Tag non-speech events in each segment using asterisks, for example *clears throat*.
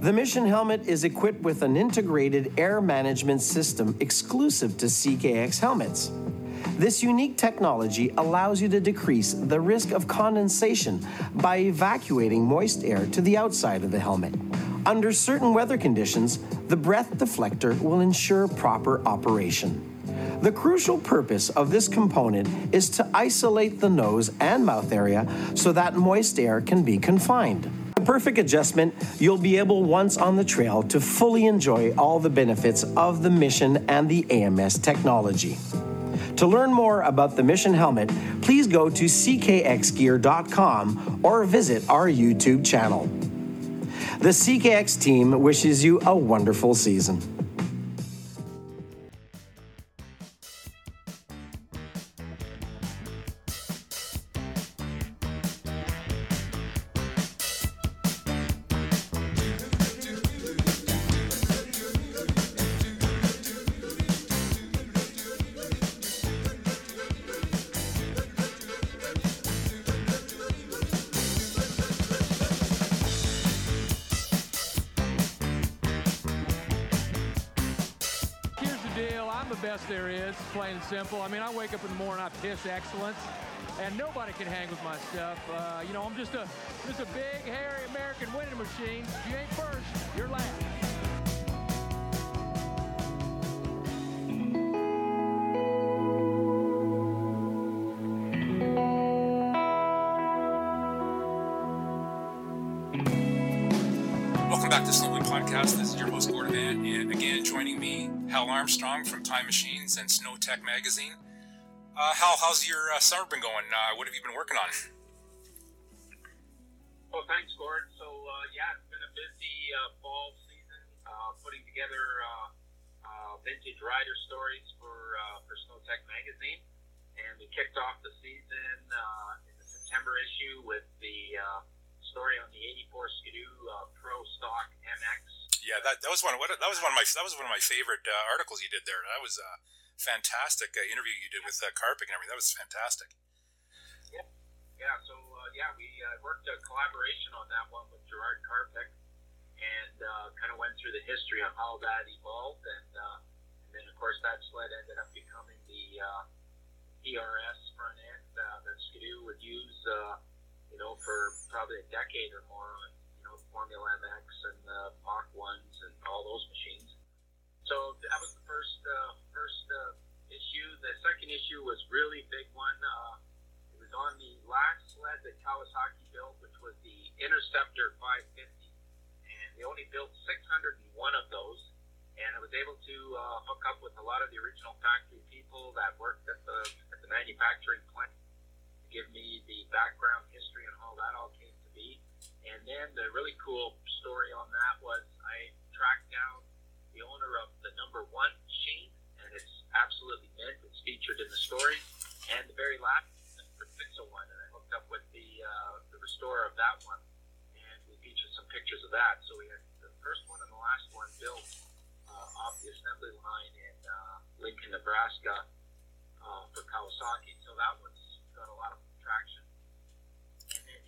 The Mission helmet is equipped with an integrated air management system exclusive to CKX helmets. This unique technology allows you to decrease the risk of condensation by evacuating moist air to the outside of the helmet. Under certain weather conditions, the breath deflector will ensure proper operation. The crucial purpose of this component is to isolate the nose and mouth area so that moist air can be confined. The perfect adjustment, you'll be able once on the trail to fully enjoy all the benefits of the Mission and the AMS technology. To learn more about the Mission helmet, please go to ckxgear.com or visit our YouTube channel. The CKX team wishes you a wonderful season. Simple. I mean, I wake up in the morning, I piss excellence, and nobody can hang with my stuff. Uh, you know, I'm just a just a big, hairy American winning machine. If you ain't first, you're last. Podcast. This is your host, Gordon Van, and again, joining me Hal Armstrong from Time Machines and Snow Tech Magazine. Uh, Hal, how's your uh, summer been going? Uh, what have you been working on? Oh, thanks, Gordon. So, uh, yeah, it's been a busy uh, fall season uh, putting together vintage rider stories for for Snow Tech Magazine, and we kicked off the season in the September issue with the story on the '84 Skidoo Pro Stock yeah, that, that was one. Of, that was one of my that was one of my favorite uh, articles you did there. That was a fantastic uh, interview you did with uh, and everything. That was fantastic. Yeah, yeah. So uh, yeah, we uh, worked a collaboration on that one with Gerard Karpik, and uh, kind of went through the history of how that evolved, and, uh, and then of course that sled ended up becoming the uh, ERS front end uh, that Ski-Doo would use, uh, you know, for probably a decade or more Formula MX and the Mach ones and all those machines. So that was the first uh, first uh, issue. The second issue was really big one. Uh, it was on the last sled that Kawasaki built, which was the Interceptor 550, and they only built 601 of those. And I was able to uh, hook up with a lot of the original factory people that worked at the at the manufacturing plant to give me the background history and how that all came. And then the really cool story on that was I tracked down the owner of the number one machine, and it's absolutely mint. It's featured in the story. And the very last, the Pixel one, and I hooked up with the uh, the restorer of that one, and we featured some pictures of that. So we had the first one and the last one built uh, off the assembly line in uh, Lincoln, Nebraska, uh, for Kawasaki. So that one's got a lot of traction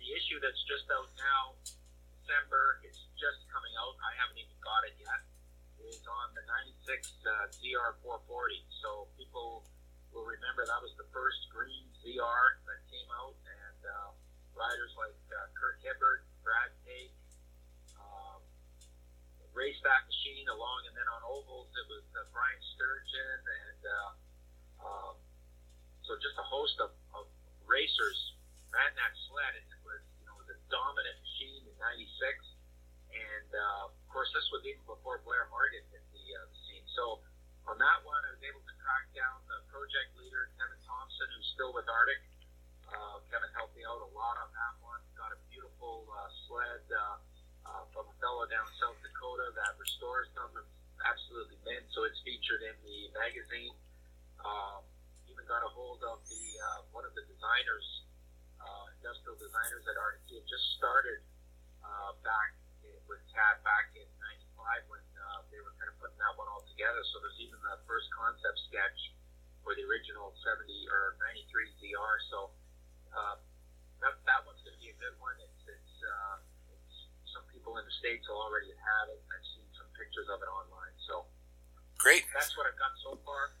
the issue that's just out now, December, it's just coming out. I haven't even got it yet. Is on the 96 uh, ZR440. So people will remember that was the first green ZR that came out, and uh, riders like uh, Kurt Hibbert, Brad Tate, um, raced that machine along, and then on ovals it was uh, Brian Sturgeon, and uh, um, so just a host of, of racers ran that sled, and dominant machine in '96, and uh, of course this was even before Blair Morgan hit the, uh, the scene. So on that one, I was able to track down the project leader Kevin Thompson, who's still with Arctic. Uh, Kevin helped me out a lot on that one. Got a beautiful uh, sled uh, uh, from a fellow down South Dakota that restores them. It's absolutely mint, so it's featured in the magazine. Um, even got a hold of the uh, one of the designers industrial designers at RDT had just started uh, back with TAD back in 95 when uh, they were kind of putting that one all together. So there's even the first concept sketch for the original 70 or 93 ZR. So uh, that, that one's going to be a good one. It's, it's, uh, it's some people in the states will already have it. I've seen some pictures of it online. So great. That's what I've done so far.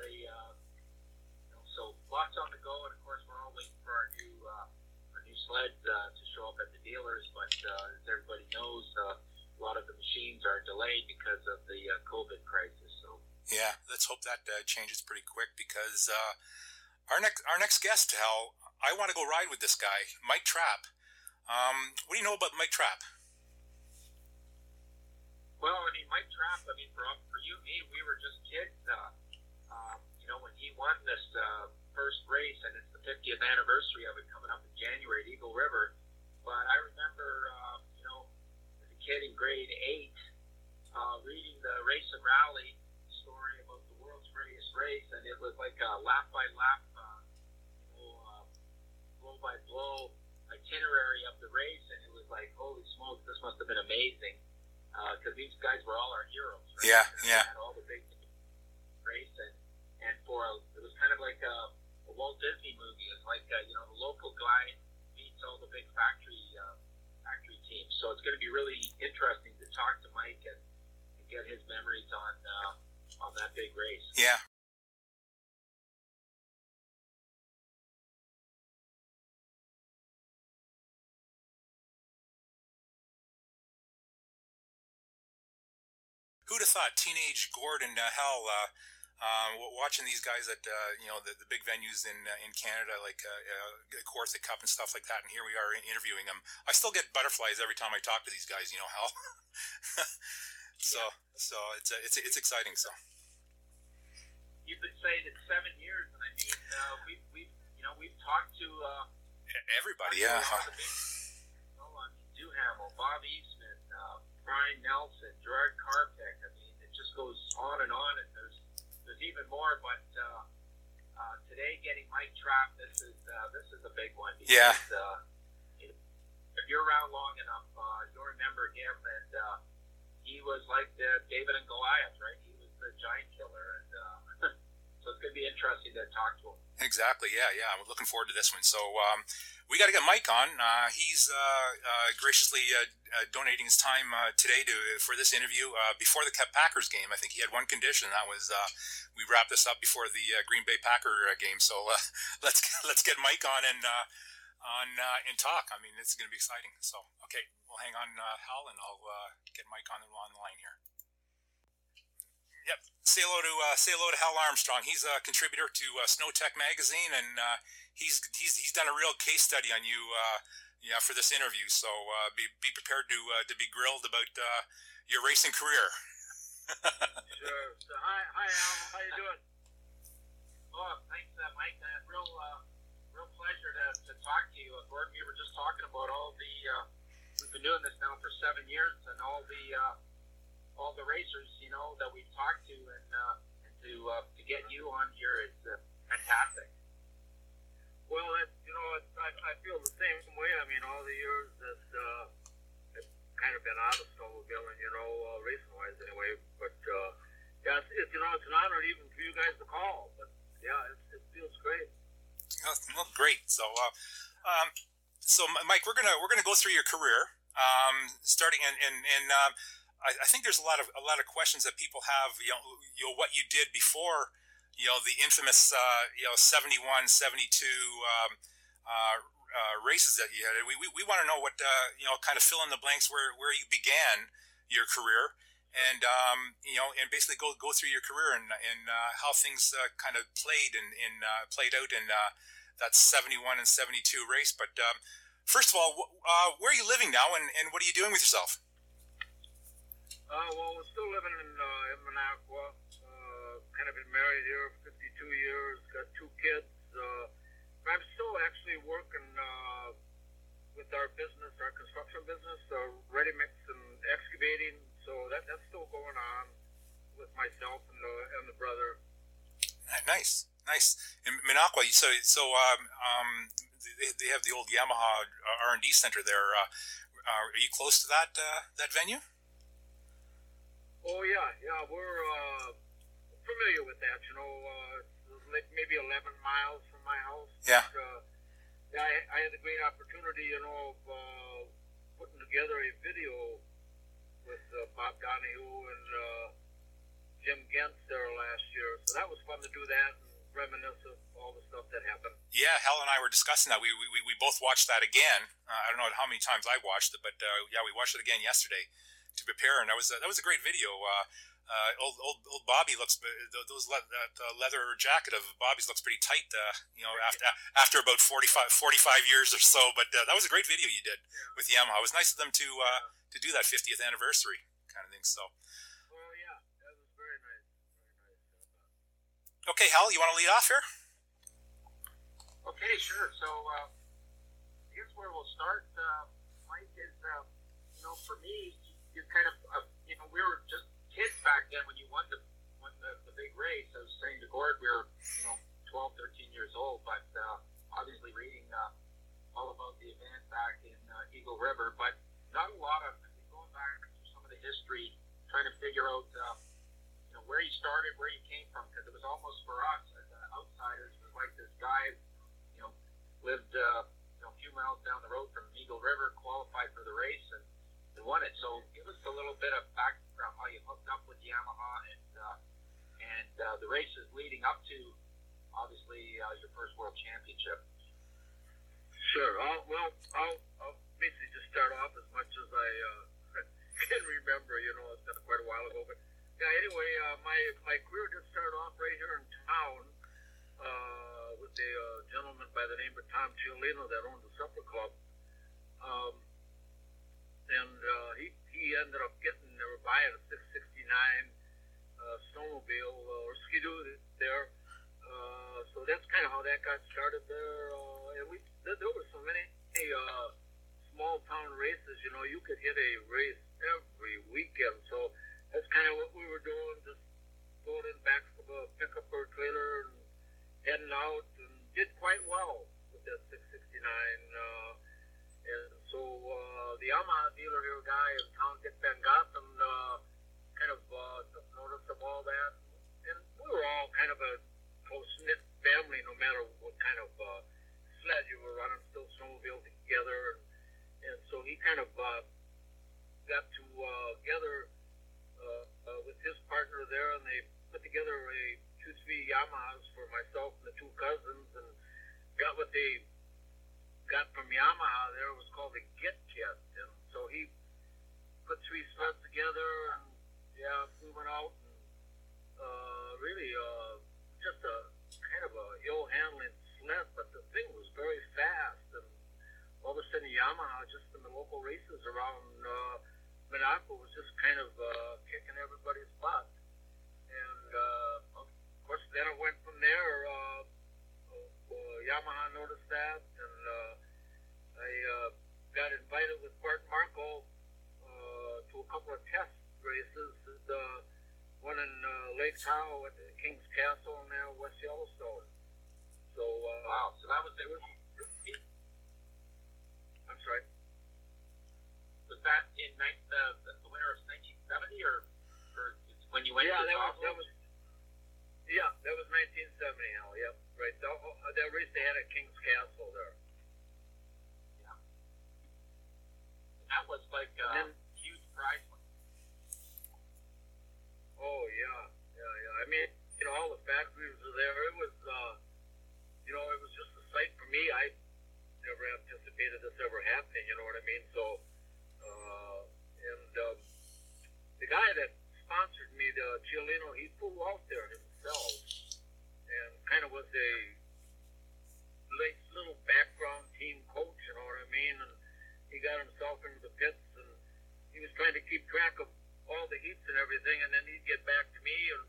The uh, you know, so lots on the go, and of course we're all waiting for our new sled uh, to show up at the dealers. But uh, as everybody knows, uh, a lot of the machines are delayed because of the uh, COVID crisis. So yeah, let's hope that uh, changes pretty quick because uh, our next our next guest, Hal, I want to go ride with this guy, Mike Trapp. Um, what do you know about Mike Trapp? Well, I mean, Mike Trapp. I mean, for for you and me, we were just kids. Uh, um, you know, when he won this uh, first race, and it's the 50th anniversary of it coming up in January at Eagle River. But I remember, uh, you know, as a kid in grade eight, uh, reading the race and rally story about the world's greatest race, and it was like a lap by lap blow by blow itinerary of the race, and it was like, holy smokes, this must have been amazing because uh, these guys were all our heroes. Right? Yeah, yeah. Had all the big race, and and for a, it was kind of like a, a Walt Disney movie. It's like uh, you know the local guy beats all the big factory uh, factory teams. So it's going to be really interesting to talk to Mike and, and get his memories on uh, on that big race. Yeah, who'd have thought teenage Gordon uh, Hal uh, uh, watching these guys at uh, you know the, the big venues in uh, in Canada like uh, uh, Kawartha Cup and stuff like that, and here we are interviewing them. I still get butterflies every time I talk to these guys. You know how. *laughs* so yeah. so it's it's it's exciting. So you've been saying it's seven years, and I mean uh, we we you know we've talked to uh, everybody. Yeah. Big, *laughs* you know, I mean, Duhamel, Bob Eastman, uh, Brian Nelson, Gerard Karpik. I mean, it just goes on and on, and even more. But uh, uh, today, getting Mike Trapp, this is uh, this is a big one. Because, yeah. Uh, if you're around long enough, uh, you'll remember him, and uh, he was like the David and Goliath, right? He was the giant killer, it's going to be interesting to talk to him. Exactly. Yeah. Yeah. I'm looking forward to this one. So, um, we got to get Mike on. Uh, he's uh, uh, graciously uh, uh, donating his time uh, today to for this interview before the Packers game. I think he had one condition. That was we wrap this up before the Green Bay Packer game. So *laughs* let's *laughs* let's get Mike on and on and talk. I mean, it's going to be exciting. So okay, we'll hang on, Hal, and I'll get Mike on the line here. Yep. Say hello to uh, say hello to Hal Armstrong. He's a contributor to uh, Snow Tech magazine, and uh, he's he's he's done a real case study on you, uh, yeah, for this interview. So uh, be be prepared to uh, to be grilled about your racing career. *laughs* sure. So, hi, hi, Al. How you doing? Oh, thanks, Mike. Uh, real real pleasure to, to talk to you. Gordon, we were just talking about all the. We've been doing this now for seven years, and all the. All the racers, you know, that we've talked to, and, uh, and to uh, to get you on here is uh, fantastic. Well, it, you know, it, I, I feel the same way. I mean, all the years that uh, it's kind of been out of snowmobiling, you know, uh, racing wise anyway. But uh, yeah, it's, it's, you know, it's an honor even for you guys to call. But yeah, it, it feels great. Well, great. So, uh, um, so Mike, we're gonna we're gonna go through your career, um, starting and and and. Uh, I, I, think there's a lot of a lot of questions that people have. You know, you know what you did before, you know, the infamous uh, you know 71, 72 um, uh, uh, races that you had. We, we, we want to know what uh, you know, kind of fill in the blanks where where you began your career, and um, you know, and basically go go through your career and and uh, how things uh, kind of played and in, in played out in that 71 and 72 race. But um, first of all, where are you living now, and, and what are you doing with yourself? Uh, well, we're still living in uh, in Minocqua. Uh, kind of been married here for 52 years. Got two kids. Uh, I'm still actually working uh, with our business, our construction business, uh, ready mix and excavating. So that that's still going on with myself and the and the brother. Nice, nice. In Minocqua, so so um, um they, they have the old Yamaha R and D center there. Uh, are you close to that uh, that venue? Oh yeah, yeah, we're uh, familiar with that. You know, uh, maybe 11 miles from my house. Yeah. But, uh, yeah, I, I, had the great opportunity, you know, of uh, putting together a video with uh, Bob Donahue and uh, Jim Gentz there last year. So that was fun to do that and reminisce of all the stuff that happened. Yeah, Hal and I were discussing that. We we, we both watched that again. Uh, I don't know how many times I watched it, but uh, yeah, we watched it again yesterday to prepare, and that was that was a great video. Uh, uh, old, old old Bobby looks those le- that uh, leather jacket of Bobby's looks pretty tight. Uh, you know, after after about 45, 45 years or so. But uh, that was a great video you did yeah. with Yamaha. It was nice of them to uh, to do that 50th anniversary kind of thing. So. Well, yeah, that was very nice. Very nice. Okay, Hal, you want to lead off here? Okay, sure. So here's where we'll start. Mike is, you know, for me, kind of, you know, we were just kids back then when you won the won the, the big race. I was saying to Gord, we were you know 12, 13 years old, but uh, obviously reading uh, all about the event back in uh, Eagle River, but not a lot of going back to some of the history, trying to figure out uh, you know where you started, where you came from, because it was almost for us as uh, outsiders, it was like this guy, you know, lived uh, you know a few miles down the road from Eagle River, qualified for the race, and won it. So give us a little bit of background how you hooked up with Yamaha and uh, and uh, the races leading up to obviously uh, your first world championship. Sure. I'll, well, I'll, I'll basically just start off as much as I uh, *laughs* can remember. You know, it's been quite a while ago, but yeah. Anyway, uh, my my career did start off right here in town uh, with a uh, gentleman by the name of Tom Ciolino that owned the Supper Club. Um, and uh, he he ended up getting they were buying a 669 uh, snowmobile uh, or skidoo there. Uh, so that's kind of how that got started there. Uh, and we there, there were so many uh, small town races. You know, you could hit a race every weekend. So that's kind of what we were doing, just going in back of a pickup or trailer and heading out, and did quite well with that 669. Uh, the Yamaha dealer here guy in town, Dick Van Gotham, uh, kind of uh, took notice of all that. And we were all kind of a close knit family, no matter what kind of uh, sled you were running, still snowmobile together. And, and so he kind of uh, got to uh, together uh, uh, with his partner there, and they put together a two three Yamahas for myself and the two cousins, and got what they got from Yamaha there was called the Git Kit, and so he put three sleds together, and yeah, we went out and uh, really uh, just a kind of a ill handling sled, but the thing was very fast, and all of a sudden Yamaha just in the local races around uh, Minocqua was just kind of uh, kicking everybody's butt, and uh, of course then it went from there. Uh, uh, Yamaha noticed that, and uh, I uh, got invited with Bart Marco uh, to a couple of test races. Uh, one in uh, Lake Tahoe at the King's Castle and now West Yellowstone. So uh, wow, so that was it. Was, I'm sorry. Was that in the, the, the winter of 1970 or, or when you went yeah, to that was, that was yeah, that was 1970. Hell, yep, right. That, uh, that race they had at King's Castle there. Yeah, that was like a then, huge prize. Oh yeah, yeah, yeah. I mean, you know, all the factories were there. It was, uh, you know, it was just a sight for me. I never anticipated this ever happening. You know what I mean? So, uh, and um, the guy that sponsored me, the Ciolino, he flew out there himself and kind of was a little background team coach, you know what I mean? And he got himself into the pits and he was trying to keep track of all the heats and everything, and then he'd get back to me, and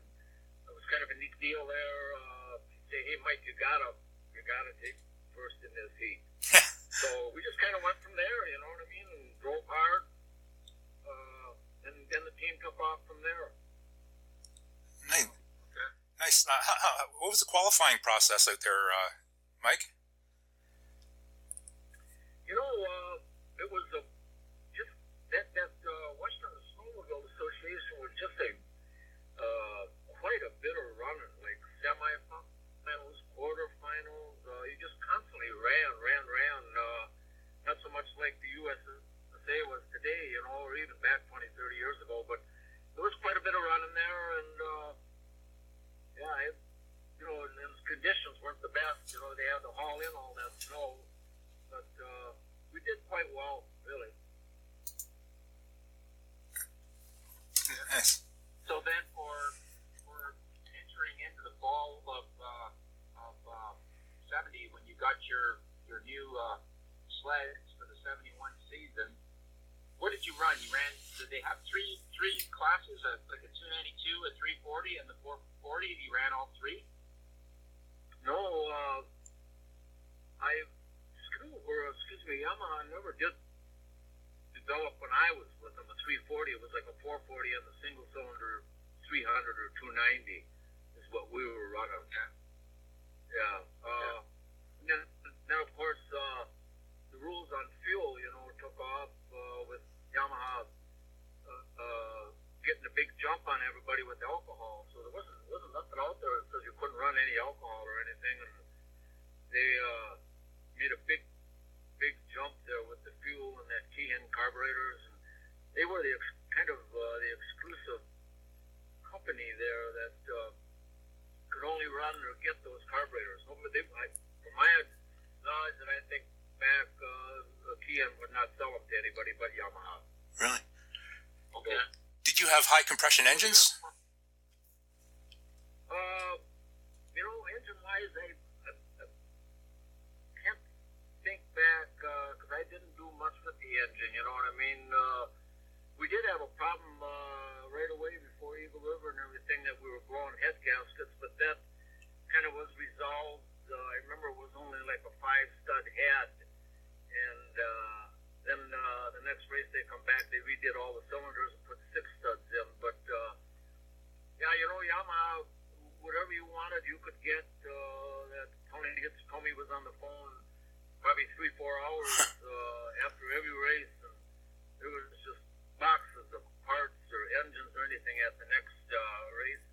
it was kind of a neat deal there. Uh, he'd say, "Hey, Mike, you gotta, you gotta take first in this heat." *laughs* so we just kind of went from there, you know what I mean, and drove hard, uh, and then the team took off from there. Nice. Okay. Nice. Uh, what was the qualifying process out there, uh, Mike? You know, uh, it was a just that that uh, Western Snowmobile Association was just a uh, quite a bit of running, like semifinals, quarterfinals. Uh, you just constantly ran, ran, ran. Uh, not so much like the USA years ago, but there was quite a bit of running there, and uh, yeah, it, you know, and, and conditions weren't the best. You know, they had to haul in all that snow, but uh, we did quite well, really. Nice. So then, for for entering into the fall of uh, of uh, '70, when you got your your new uh, sleds for the '71 season, what did you run? You ran. Did they have three three classes, a, like a 292, a 340, and the 440? You ran all three. No, uh, I excuse, or excuse me, Yamaha never did develop when I was with them a 340. It was like a 440 and the single cylinder 300 or 290 is what we were running. Yeah. Yeah. Uh, and Then of course, uh, the rules on fuel, you know, took off uh, with Yamaha uh, uh, getting a big jump on everybody with alcohol. So there wasn't wasn't nothing out there because you couldn't run any alcohol or anything, and they uh, made a big big jump there with the fuel and that Keihin carburetors. And they were the ex- kind of the exclusive company there that could only run or get those carburetors. No, but they, I, from my knowledge, and I think back, uh, Keihin would not sell them to anybody but Yamaha. Really? Okay. Did you have high compression engines? Uh, you know, engine-wise, I, I, I can't think back because I didn't do much with the engine. You know what I mean? Uh, we did have a problem uh, right away before Eagle River and everything that we were blowing head gaskets, but that kind of was resolved. Uh, I remember it was only like a five-stud head, and uh, then uh, the next race they come back, they redid all the cylinders and put six studs in. But uh, yeah, you know, Yamaha, whatever you wanted, you could get. Uh, that Tony gets Tommy was on the phone probably three, four hours *laughs* uh, after every race, and there was just boxes of parts or engines or anything at the next uh, race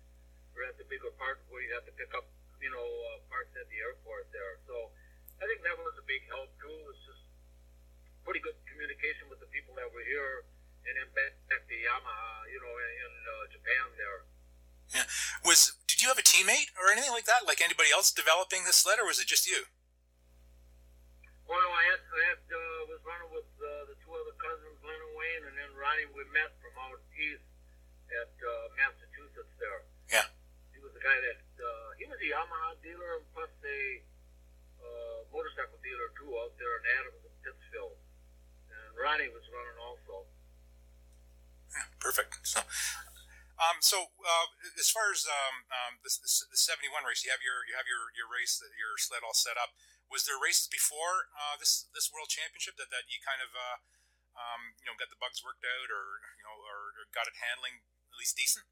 or at the bigger part where you have to pick up, you know, uh, parts at the airport there. So I think that was a big help too. It was just pretty good communication with the people that were here and then back the Yamaha, you know, in, in uh, Japan there. Yeah. Was did you have a teammate or anything like that? Like anybody else developing the sled, or was it just you? Well, no, I had, I had uh, was running with uh, the two other cousins, Glenn and Wayne, and then Ronnie. We met from out east at uh, Massachusetts. There, Yeah. he was the guy that was a Yamaha dealer and plus a uh, motorcycle dealer too out there in Adams and Pittsfield. And Ronnie was running also. Yeah, perfect. So, um, so uh, as far as um, um, the, the, the seventy one race, you have your you have your your race your sled all set up. Was there races before uh, this this world championship that, that you kind of uh, um, you know got the bugs worked out or you know or, or got it handling at least decent?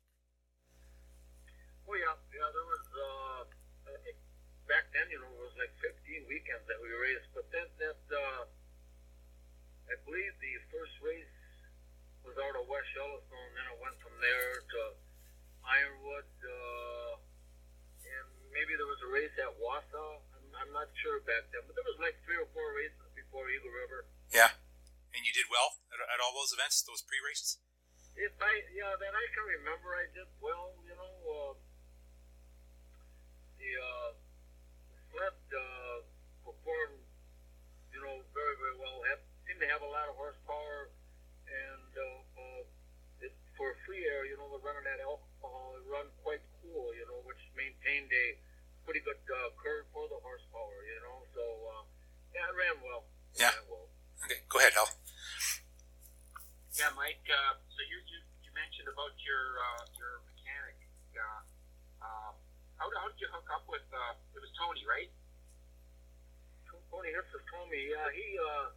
Oh yeah, yeah. There was uh, back then, you know, it was like 15 weekends that we raced. But then that uh, I believe the first race was out of West Yellowstone. Then it went from there to Ironwood, uh, and maybe there was a race at Wausau. I'm, I'm not sure back then, but there was like three or four races before Eagle River. Yeah. And you did well at, at all those events, those pre races. If I, yeah, that I can remember, I did well. You know, uh, the uh, sled uh, performed, you know, very, very well. Had, seemed to have a lot of horsepower, and uh, uh, it, for free air, you know, the running that alcohol, it run quite cool, you know, which maintained a pretty good uh, curve for the horsepower, you know. So uh, yeah, it ran well. It Yeah. ran well. Okay, go ahead, Hal. Yeah, Mike. Uh, so you, you you mentioned about your uh, your mechanic. Uh, uh, how, how did you hook up with? Uh, it was Tony, right? Tony Hipsis told me, yeah, he uh,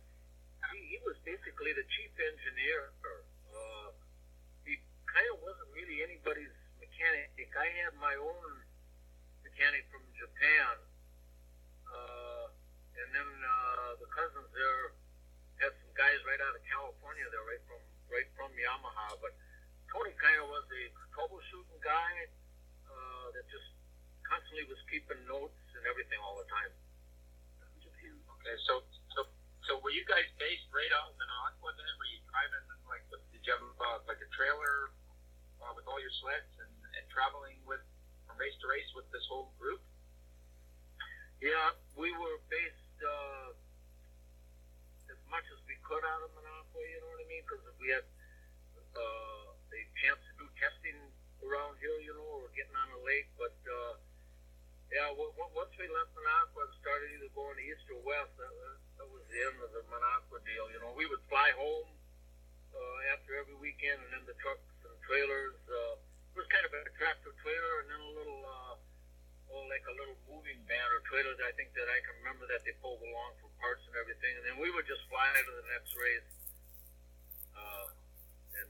he, he was basically the chief engineer. Uh, he kind of wasn't really anybody's mechanic. I had my own mechanic from Japan, uh, and then uh, the cousins there had some guys right out of California. They're right from right from Yamaha, but Tony kind of was a troubleshooting guy uh, that just constantly was keeping notes and everything all the time. Okay, so so so were you guys based right out in Minocqua then? Were you driving like? Did did you have uh, like a trailer uh, with all your sleds and, and traveling with from race to race with this whole group? Yeah, we were based uh, as much as we could out of Minocqua, you know what I mean? Because we had uh, a chance to do testing around here, you know, or getting on the lake. But uh, yeah, once we left Minocqua and started either going east or west, that, that was the end of the Minocqua deal. You know, we would fly home uh, after every weekend, and then the trucks and trailers. Uh, it was kind of a tractor trailer, and then a little. Uh, oh, like a little moving van or trailer that I think that I can remember that they pulled along for parts and everything, and then we would just fly to the next race uh, and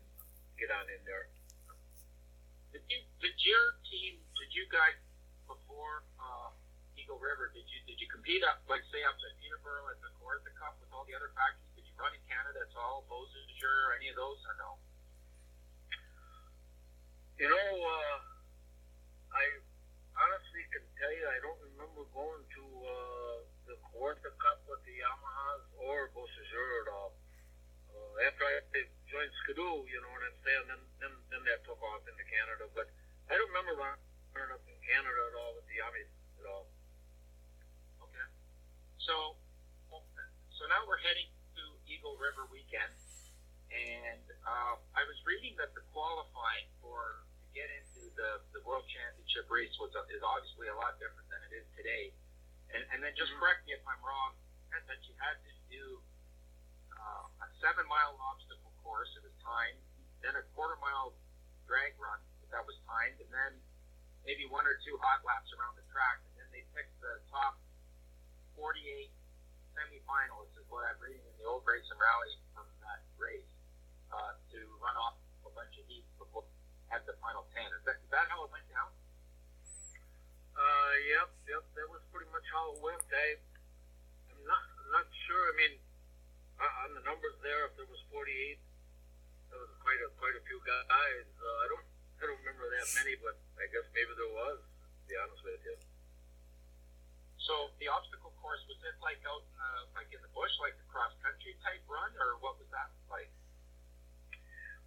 get on in there. Did you did your team did you guys before uh, Eagle River did you did you compete up like say up at Peterborough at the Kawartha Cup with all the other factories? Did you run in Canada at all, Beausejour, any of those or no? You know, uh, I honestly can tell you I don't remember going to uh, the Kawartha Cup with the Yamahas or Beausejour at all. Uh, after I joined Skidoo, you know what I'm saying, then, then then that took off into Canada. But I don't remember running up Canada at all with the Yamis at all. Okay. So so now we're heading to Eagle River weekend, and uh, I was reading that the qualifying for to get into the, the World Championship race was is obviously a lot different than it is today. And, and then just correct me if I'm wrong. That that you had to do uh, a seven mile obstacle course. It was timed. Then a quarter mile drag run. That was timed, and then maybe one or two hot laps around the track. And then they picked the top 48 semifinalists, is what I'm reading in the old race and rally from that race, uh, to run off a bunch of heats before at the final 10. Is that, is that how it went down? Uh, yep, yep. That was pretty much how it went. I, I'm not, I'm not sure. I mean, uh, on the numbers there, if there was 48, that was quite a quite a few guys. Uh, I don't, I don't remember that many, but I guess maybe there was. To be honest with you. So the obstacle course was it like out in the like in the bush, like a cross country type run, or what was that like?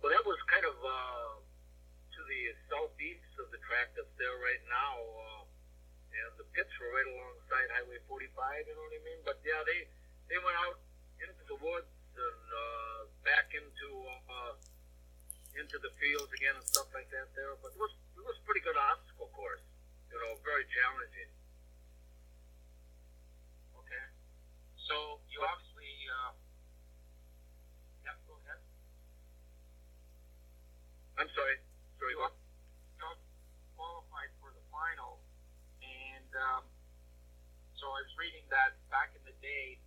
Well, that was kind of uh, to the southeast of the track that's there right now, uh, and the pits were right alongside Highway 45. You know what I mean? But yeah, they they went out into the woods and uh, back into uh, into the fields again and stuff like that there. But it was it was a pretty good obstacle course. You know, very challenging. Okay. So you obviously. Uh, yeah, go ahead. I'm sorry. Sorry. You What? qualified for the final, and um, so I was reading that back in the day,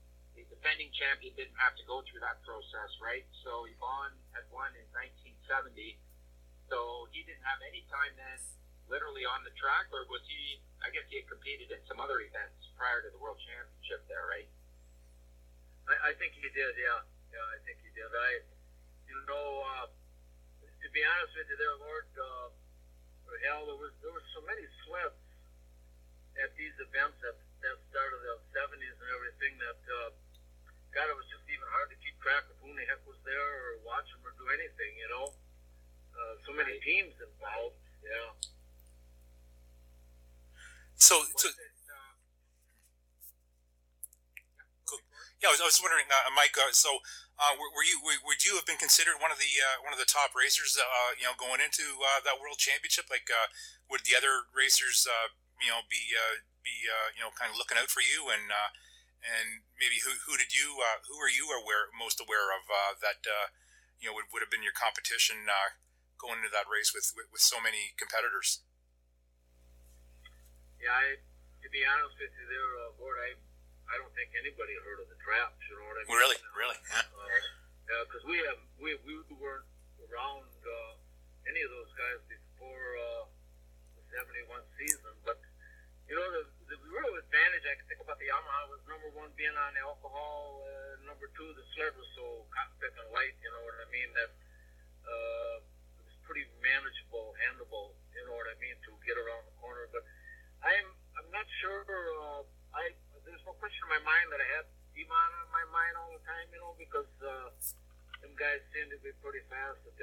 defending champion didn't have to go through that process, right? So Yvon had won in 1970, so he didn't have any time then, literally on the track, or was he? I guess he had competed in some other events prior to the World Championship there, right? I, I think he did. Yeah. Yeah, I think he did. I, you know, uh, to be honest with you, there, Lord, uh, hell, there was there was so many sleds at these events at that start of the '70s and everything that, uh, God, it was just even hard to keep track of who the heck was there or watch them or do anything. You know, uh, so many teams involved. Yeah. So, so it? Uh, Cool. yeah, I was, I was wondering, uh, Mike. Uh, so, uh, were, were you were, would you have been considered one of the uh, one of the top racers? Uh, you know, going into uh, that World Championship, like uh, would the other racers, uh, you know, be uh, be uh, you know kind of looking out for you and uh, and maybe who who did you uh, who are you aware most aware of uh, that uh, you know would, would have been your competition uh, going into that race with, with with so many competitors? Yeah, I, to be honest with you, there, uh, Lord, I, I don't think anybody heard of the traps. You know what I mean? Really, really. Yeah. Uh, yeah, because we have we we weren't around uh, any of those guys before uh, the '71 season. But you know, the, the real advantage I can think about the Yamaha was number one being on alcohol, uh, number two the sled was so cockpit and light. You know what I mean? That uh, it was pretty manageable, handleable. You know what I mean to get around the corner. But I'm I'm not sure. Uh, I there's no question in my mind that I had Iman on my mind all the time, you know, because uh, them guys seem to be pretty fast at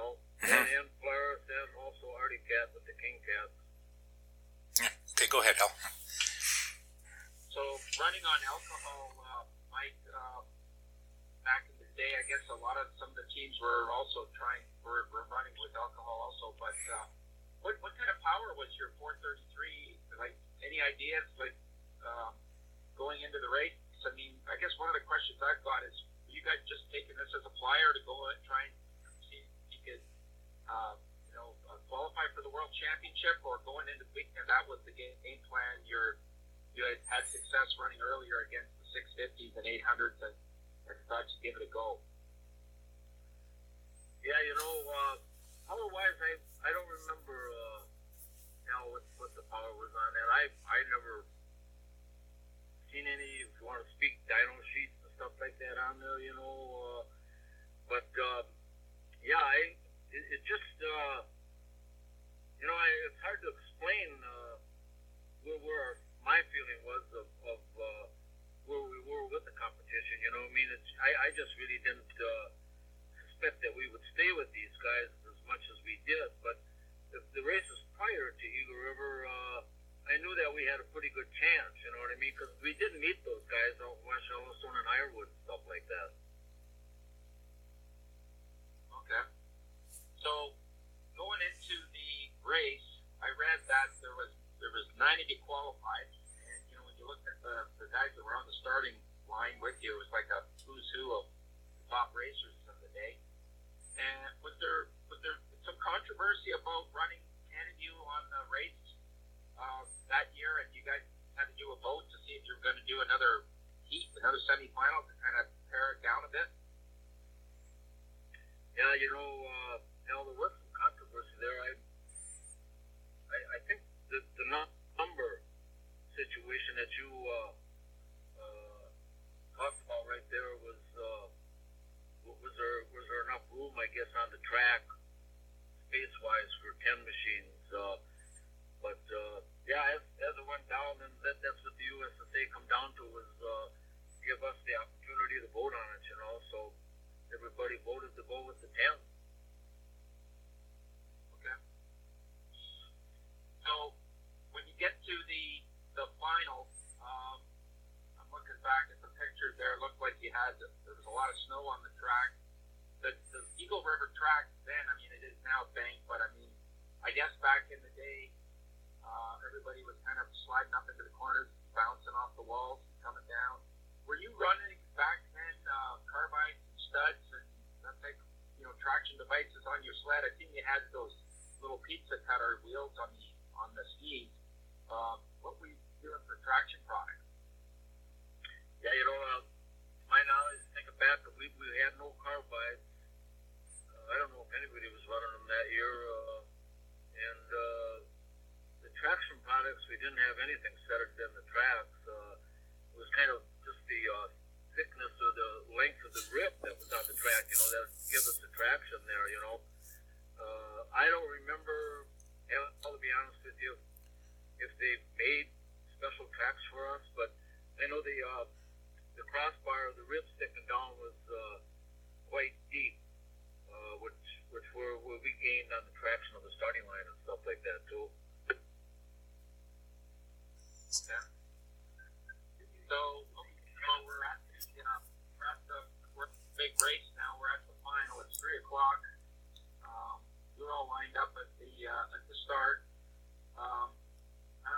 know, and, and Polaris, and also Arctic Cat with the King Kats. Yeah. Okay, go ahead, Hal. So running on alcohol, uh, Mike, uh, back in the day, I guess a lot of some of the teams were also trying were, were running with alcohol also. But uh, what what kind of power was your 433? Like any ideas like um, going into the race? I mean, I guess one of the questions I've got is, were you guys just taking this as a flyer to go and try and see if you could, uh, uh, qualify for the World Championship, or going into the weekend that was the game, game plan? You're you had had success running earlier against the 650s and 800s, and I thought give it a go. Yeah, you know, uh, power-wise, I I don't remember uh, now what, what the power was on that. I I never seen any. If you want to speak dyno sheets and stuff like that on there, you know. Uh, but uh, yeah, I it, it just uh, you know I, it's hard to explain uh, where, where my feeling was of, of uh, where we were with the competition. You know, I mean, it's, I I just really didn't uh, suspect that we would stay with these guys as much as we did, but the, the races prior to Eagle River. Uh, I knew that we had a pretty good chance, you know what I mean? Because we did meet those guys out in West Yellowstone and Ironwood and stuff like that. Okay. So race, I read that there was there was 90 qualified, and you know when you looked at the, the guys that were on the starting line with you, it was like a who's who of the top racers of the day. And was there was there some controversy about running Canada on the race uh, that year, and you guys had to do a vote to see if you were going to do another heat, another semifinal to kind of pare it down a bit. Yeah, you know, uh, you know, there was some controversy there. I, the the number situation that you uh, uh, talked about right there was uh, was there was there enough room, I guess, on the track space wise for ten machines. Uh, but uh, yeah, as, as it went down, and that, that's what the USSA come down to was uh, give us the opportunity to vote on it. You know, so everybody voted to go with the ten. Okay. So get to the the final, um, I'm looking back at the pictures there. It looked like you had there was a lot of snow on the track. The, the Eagle River track then, I mean, it is now banked, but I mean, I guess back in the day, uh, everybody was kind of sliding up into the corners, bouncing off the walls, coming down. Were you running back then uh, carbides and studs and that type you know, traction devices on your sled? I think you had those little pizza cutter wheels on the on the skis. Um, what were you for traction products? Yeah, you know, uh, my knowledge, thinking back, we we had no carbides. Uh, I don't know if anybody was running them that year, uh, and. Uh, the traction products, we didn't have anything centered in the tracks. Uh, it was kind of just the uh, thickness or the length of the rip that was on the track, you know, that give us the traction there, you know. Uh, I don't remember, I'll be honest with you, if they made special tracks for us, but I know the uh, the crossbar, of the rib sticking down was uh, quite deep, uh, which which were where we gained on the traction of the starting line and stuff like that too. Yeah. So, so we're at you know we're at the we're the big race now. We're at the final. It's three o'clock. Um, you're all lined up at the uh, at the start. Um,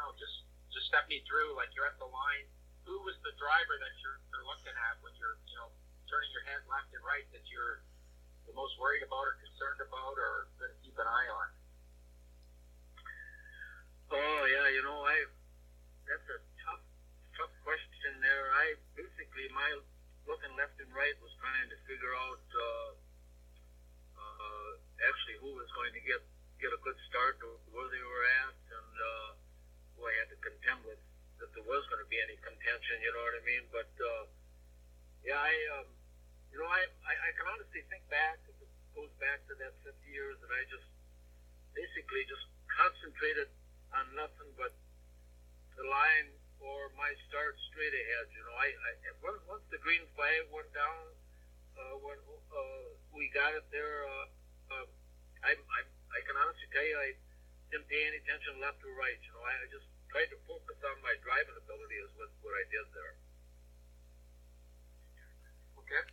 know. Just just step me through. Like you're at the line. Who was the driver that you're, you're looking at when you're you know turning your head left and right that you're the most worried about or concerned about or going to keep an eye on? Oh yeah, you know I that's a tough, tough question there. I basically my looking left and right was trying to figure out uh, uh, actually who was going to get get a good start to where they were at, and uh, I had to contend with that there was going to be any contention. You know what I mean? But uh, yeah, I um, you know I, I I can honestly think back. It goes back to that 50 years that I just basically just concentrated on nothing but the line or my start straight ahead. You know, I, I once, once the green flag went down, uh, when uh, we got it there, uh, uh, I, I I can honestly tell you I didn't pay any attention left or right. You know, I, I just tried to focus on my driving ability is what, what I did there. Okay.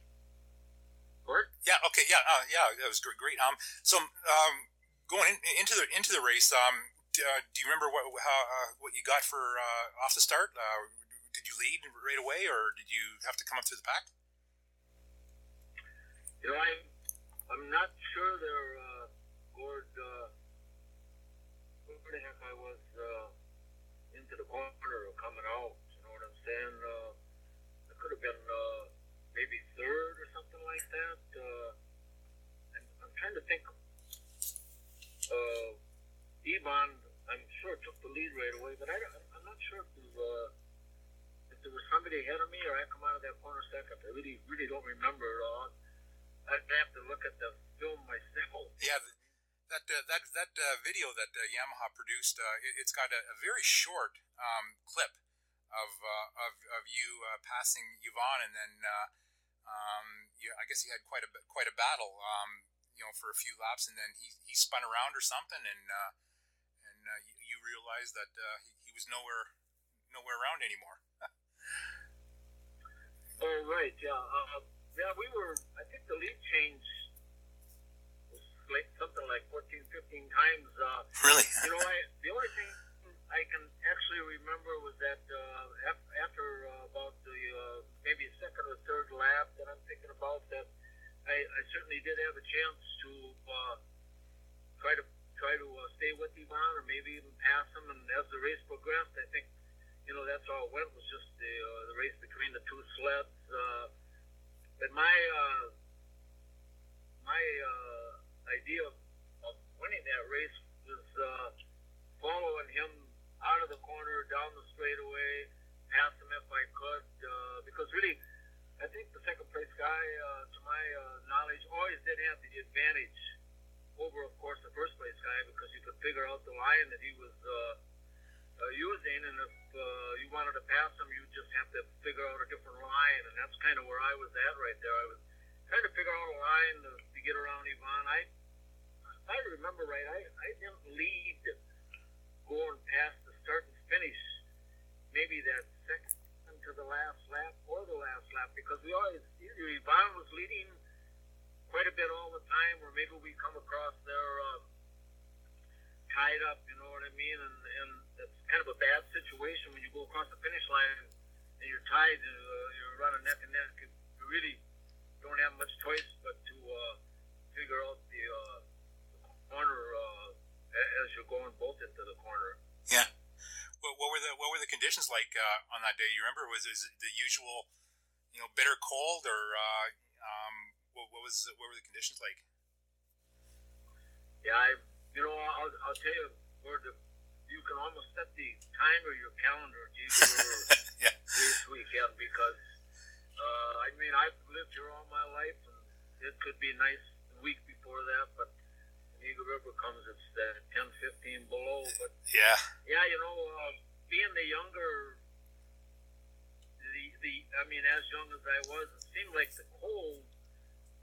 Bert? Yeah. Okay. Yeah. Uh, yeah. That was great. Great. Um. So, um, going in, into the into the race, um, uh, do you remember what how uh, what you got for uh, off the start? Uh, did you lead right away, or did you have to come up through the pack? You know, I'm I'm not sure they're uh, scored. Uh, where the heck I was uh, into the corner or coming out. You know what I'm saying? Uh, I could have been uh, maybe third or something like that. Uh, I'm, I'm trying to think. Uh, Ivan, I'm sure took the lead right away, but I, I'm not sure if, uh, if there was somebody ahead of me or I come out of that corner second. I really, really don't remember at all. I'd have to look at the film myself. Yeah, that uh, that that uh, video that uh, Yamaha produced, uh, it, has got a, a, very short um, clip of, uh, of of you uh, passing Yvon, and then um, you, I guess he had quite a quite a battle, um, you know, for a few laps, and then he, he spun around or something, and and you, you realized that he, he was nowhere nowhere around anymore. *laughs* oh right, yeah yeah, we were. I think the lead change like something 14, 15 times. Uh, really? you know, I, the only thing I can actually remember was that uh, after uh, about the uh, maybe second or third lap that I'm thinking about that I, I certainly did have a chance to uh, try to try to uh, stay with Ivan or maybe even pass him. And as the race progressed, I think you know that's all it went was just the uh, the race between the two sleds. Uh, but my uh, my uh, idea of winning that race was uh, following him out of the corner, down the straightaway, past him if I could, uh, because really, I think the second place guy, uh, to my uh, knowledge, always did have the advantage over, of course, the first place guy because you could figure out the line that he was. Uh, uh, using, and if uh, you wanted to pass them, you just have to figure out a different line, and that's kind of where I was at right there. I was trying to figure out a line to, to get around Ivan. I, I remember right, I, I didn't lead going past the start and finish, maybe that second to the last lap or the last lap, because we always either Ivan was leading quite a bit all the time, or maybe we come across there uh, tied up, you know what I mean, and and that's kind of a bad situation when you go across the finish line and you're tied, uh, you're running neck and neck. You really don't have much choice but to uh, figure out the, uh, corner uh, as you're going both into the corner. Yeah. What, what were the what were the conditions like uh, on that day? You remember? Was it the usual, you know, bitter cold, or uh, um, what, what was what were the conditions like? Yeah, I you know I'll, I'll tell you where the you can almost set the time or your calendar *laughs* to yeah. this weekend because uh, I mean I've lived here all my life and it could be a nice the week before that, but Eagle River comes, it's that 10, 15 below. But yeah, yeah, you know, uh, being the younger, the the I mean, as young as I was, it seemed like the cold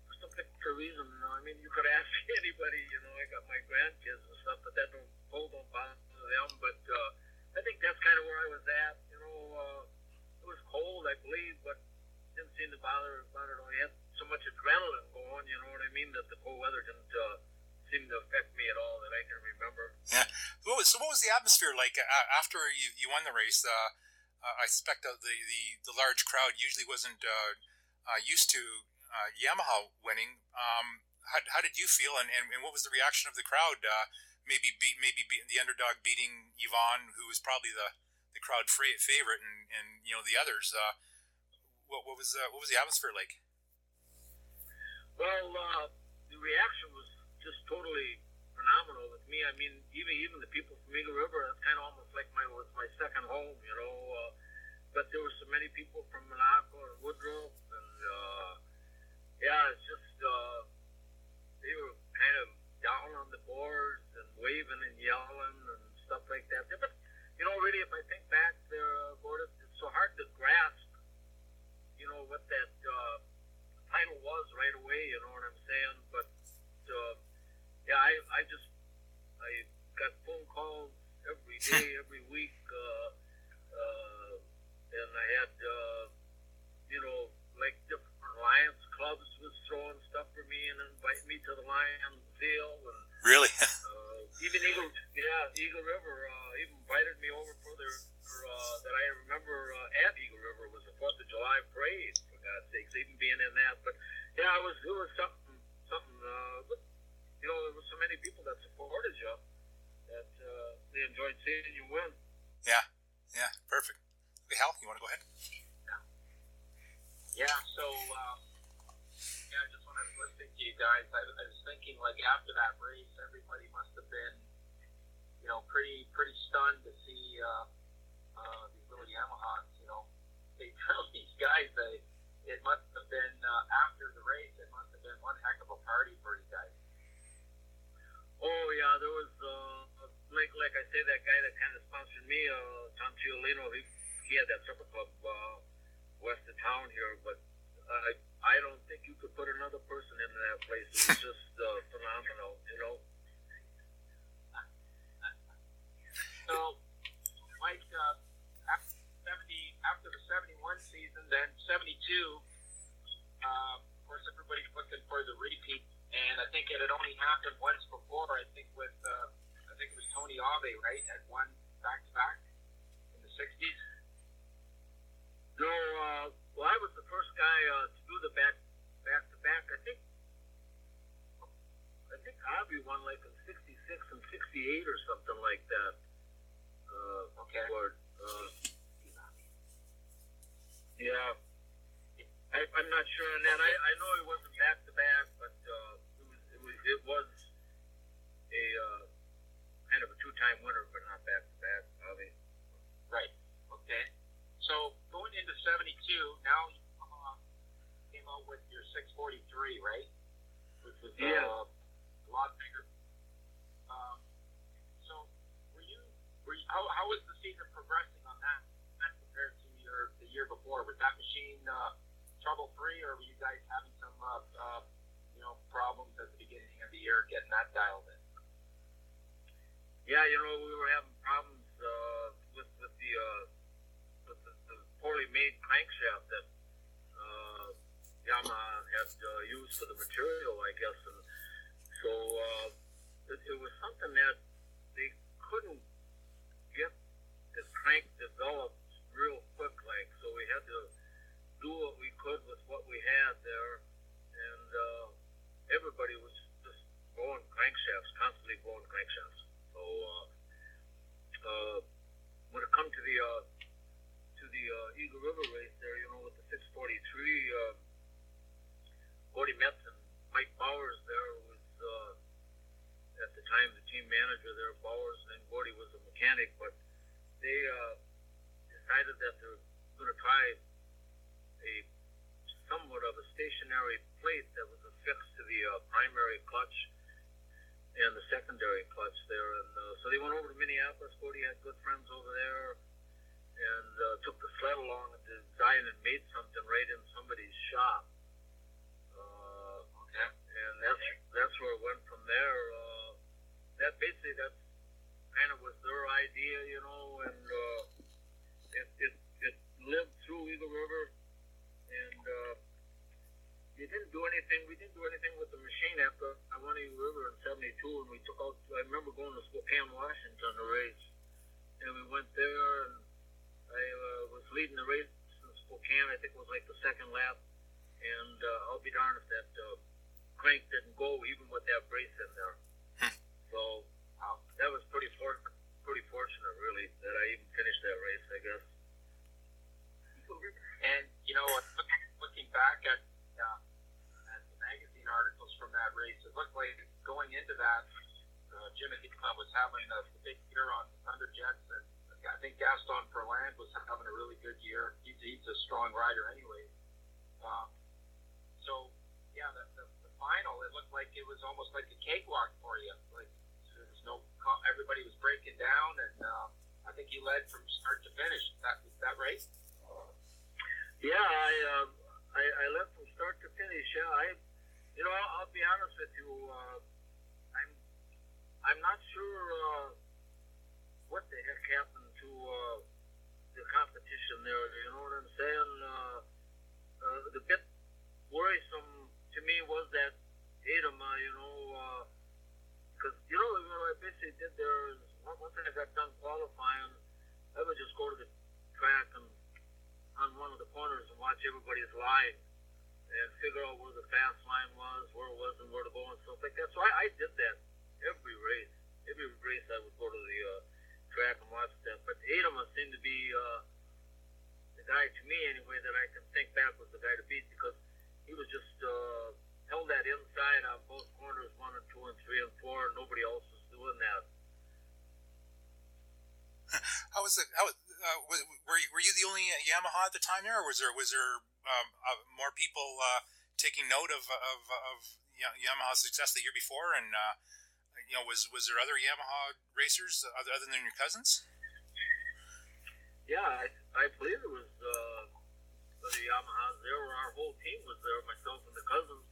for some particular reason. You know, I mean, you could *laughs* ask anybody. You know, I got my grandkids and stuff, but that don't cold don't bother them. But uh, I think that's kind of where I was at. You know, uh, it was cold, I believe, but didn't seem to bother about it. I had so much adrenaline going. You know what I mean? That the cold weather didn't. Uh, seem to affect me at all that I can remember. Yeah. So what was, so what was the atmosphere like uh, after you, you won the race? Uh, uh, I suspect the, the, the large crowd usually wasn't uh, uh, used to uh, Yamaha winning. Um, how, how did you feel, and, and, and, what was the reaction of the crowd? maybe beat maybe beat the underdog beating Yvon, who was probably the the crowd favorite, and, and you know the others. Uh, what, what was uh, what was the atmosphere like? Well, uh, the reaction just totally phenomenal with me. I mean, even even the people from Eagle River, it's kind of almost like my was my second home, you know. Uh, but there were so many people from Minocqua and Woodruff, and uh, yeah, it's just uh, they were kind of down on the boards and waving and yelling and stuff like that. But you know, really, if I think back there about it, it's so hard to grasp, you know, what that uh, title was right away. You know what I'm saying? But uh, yeah, I I just I got phone calls every *laughs* day, every week, uh, uh, and I had, uh, you know, like different Lions clubs was throwing stuff for me and inviting me to the Lions deal, and Really? *laughs* uh, even Eagle, yeah, Eagle River uh, even invited me over for their for, uh, that I remember uh, at Eagle River was the Fourth of July parade for God's sakes, even being in that. But yeah, it was it was something something. Uh, you know, there were so many people that supported you that uh, they enjoyed seeing you win. yeah. Yeah. Perfect. Okay, Hal, you want to go ahead? Yeah, so um, yeah, just when I was listening to you guys, I, I was thinking like after that race, everybody must have been, you know, pretty pretty stunned to see uh, uh, these little Yamahas. You know, they *laughs* tell these guys they it must have been uh, after the race, it must have been one heck of a party for you guys. Oh yeah, there was uh, like like I say that guy that kind of sponsored me, uh, Tom Ciolino. He he had that supper club uh, west of town here, but I I don't think you could put another person into that place. It was *laughs* just uh, phenomenal, you know. So, Mike, uh, after seventy, after the seventy-one season, then seventy-two. Uh, of course, everybody's looking for the repeat, and I think it had only happened once before. I think with, uh, I think it was Tony Ave, right, had one back-to-back in the '60s. No, uh, well, I was the first guy uh, to do the back back to back. I think I think Avi won like in '66 and '68 or something like that. Uh, Okay. Or, uh, yeah. I, I'm not sure on that. I, I know it wasn't back to back, but uh, it was it was it was a uh, kind of a two time winner, but not back to back. Avi. Right. Okay. So going into '72, now you uh, came out with your 643, right? Which was Yeah. uh, a lot bigger. Um, so were you? Were you? How, how was the season progressing on that? That compared to your the year before, was that machine uh, trouble free, or were you guys having some uh, uh, you know problems at the beginning of the year getting that dialed in? Yeah, you know, we were having problems uh, with with the uh, with the, the poorly made crankshaft that uh, Yamaha used for the material, I guess, and so uh, it, it was something that they couldn't get the crank developed real quick, like so we had to do what we could with what we had there, and uh, everybody was just blowing crankshafts, constantly blowing crankshafts. So uh, uh, when it come to the uh, to the uh, Eagle River race there, you know, with the 643, uh, Gordy Metz and Mike Bowers there was uh, at the time the team manager there. Bowers and Gordy was a mechanic, but they uh, decided that they're going to try a somewhat of a stationary plate that was affixed to the uh, primary clutch and the secondary clutch there. And uh, so they went over to Minneapolis. Gordy had good friends over there and uh, took the sled along and designed and made something right in that that's kind of was their idea, you know, and uh, it, it it lived through Eagle River, and uh, you didn't do anything. We didn't do anything with the machine after I won Eagle River in '72, and we took out. I remember going to Spokane, Washington, to race, and we went there, and I uh, was leading the race in Spokane. I think it was like the second lap, and uh, I'll be darned if that uh, crank didn't go, even with that brace in there. so that was pretty for- pretty fortunate, really, that I even finished that race. I guess. And you know, looking back at, uh, at the magazine articles from that race, it looked like going into that, uh, Jimmy Club was having a big year on the Thunder Jets, and I think Gaston Ferland was having a really good year. He's, he's a strong rider, anyway. Um, so, yeah, the, the, the final, it looked like it was almost like a cakewalk for you. Like there was no, co- everybody was breaking down, and uh, I think you led from start to finish. Is that is that right? Yeah, I, um, I I left from start to finish. Yeah, I, you know, I'll, I'll be honest with you. Uh, I'm I'm not sure uh, what the heck happened to uh, the competition there. You know what I'm saying? Uh, uh, the bit worrisome to me was that Adama, you know, because you know what I basically did there is once I got done qualifying, I would just go to the track and on one of the corners and watch everybody's line and figure out where the fast line was, where it was, and where to go and stuff like that. So I, I did that every race. Every race I would go to the uh, track and watch that. But Adama seemed to be uh, the guy to me anyway that I can think back was the guy to beat because he was just uh, held that inside on both corners, one and two and three and four. And nobody else was doing that. *laughs* How was it? How uh, were you, were you the only Yamaha at the time there, or was there was there um, uh, more people uh, taking note of of, of Yamaha's success the year before? And uh, you know, was was there other Yamaha racers other, other than your cousins? Yeah, I, I believe it was uh, the Yamahas there. Where our whole team was there, myself and the cousins,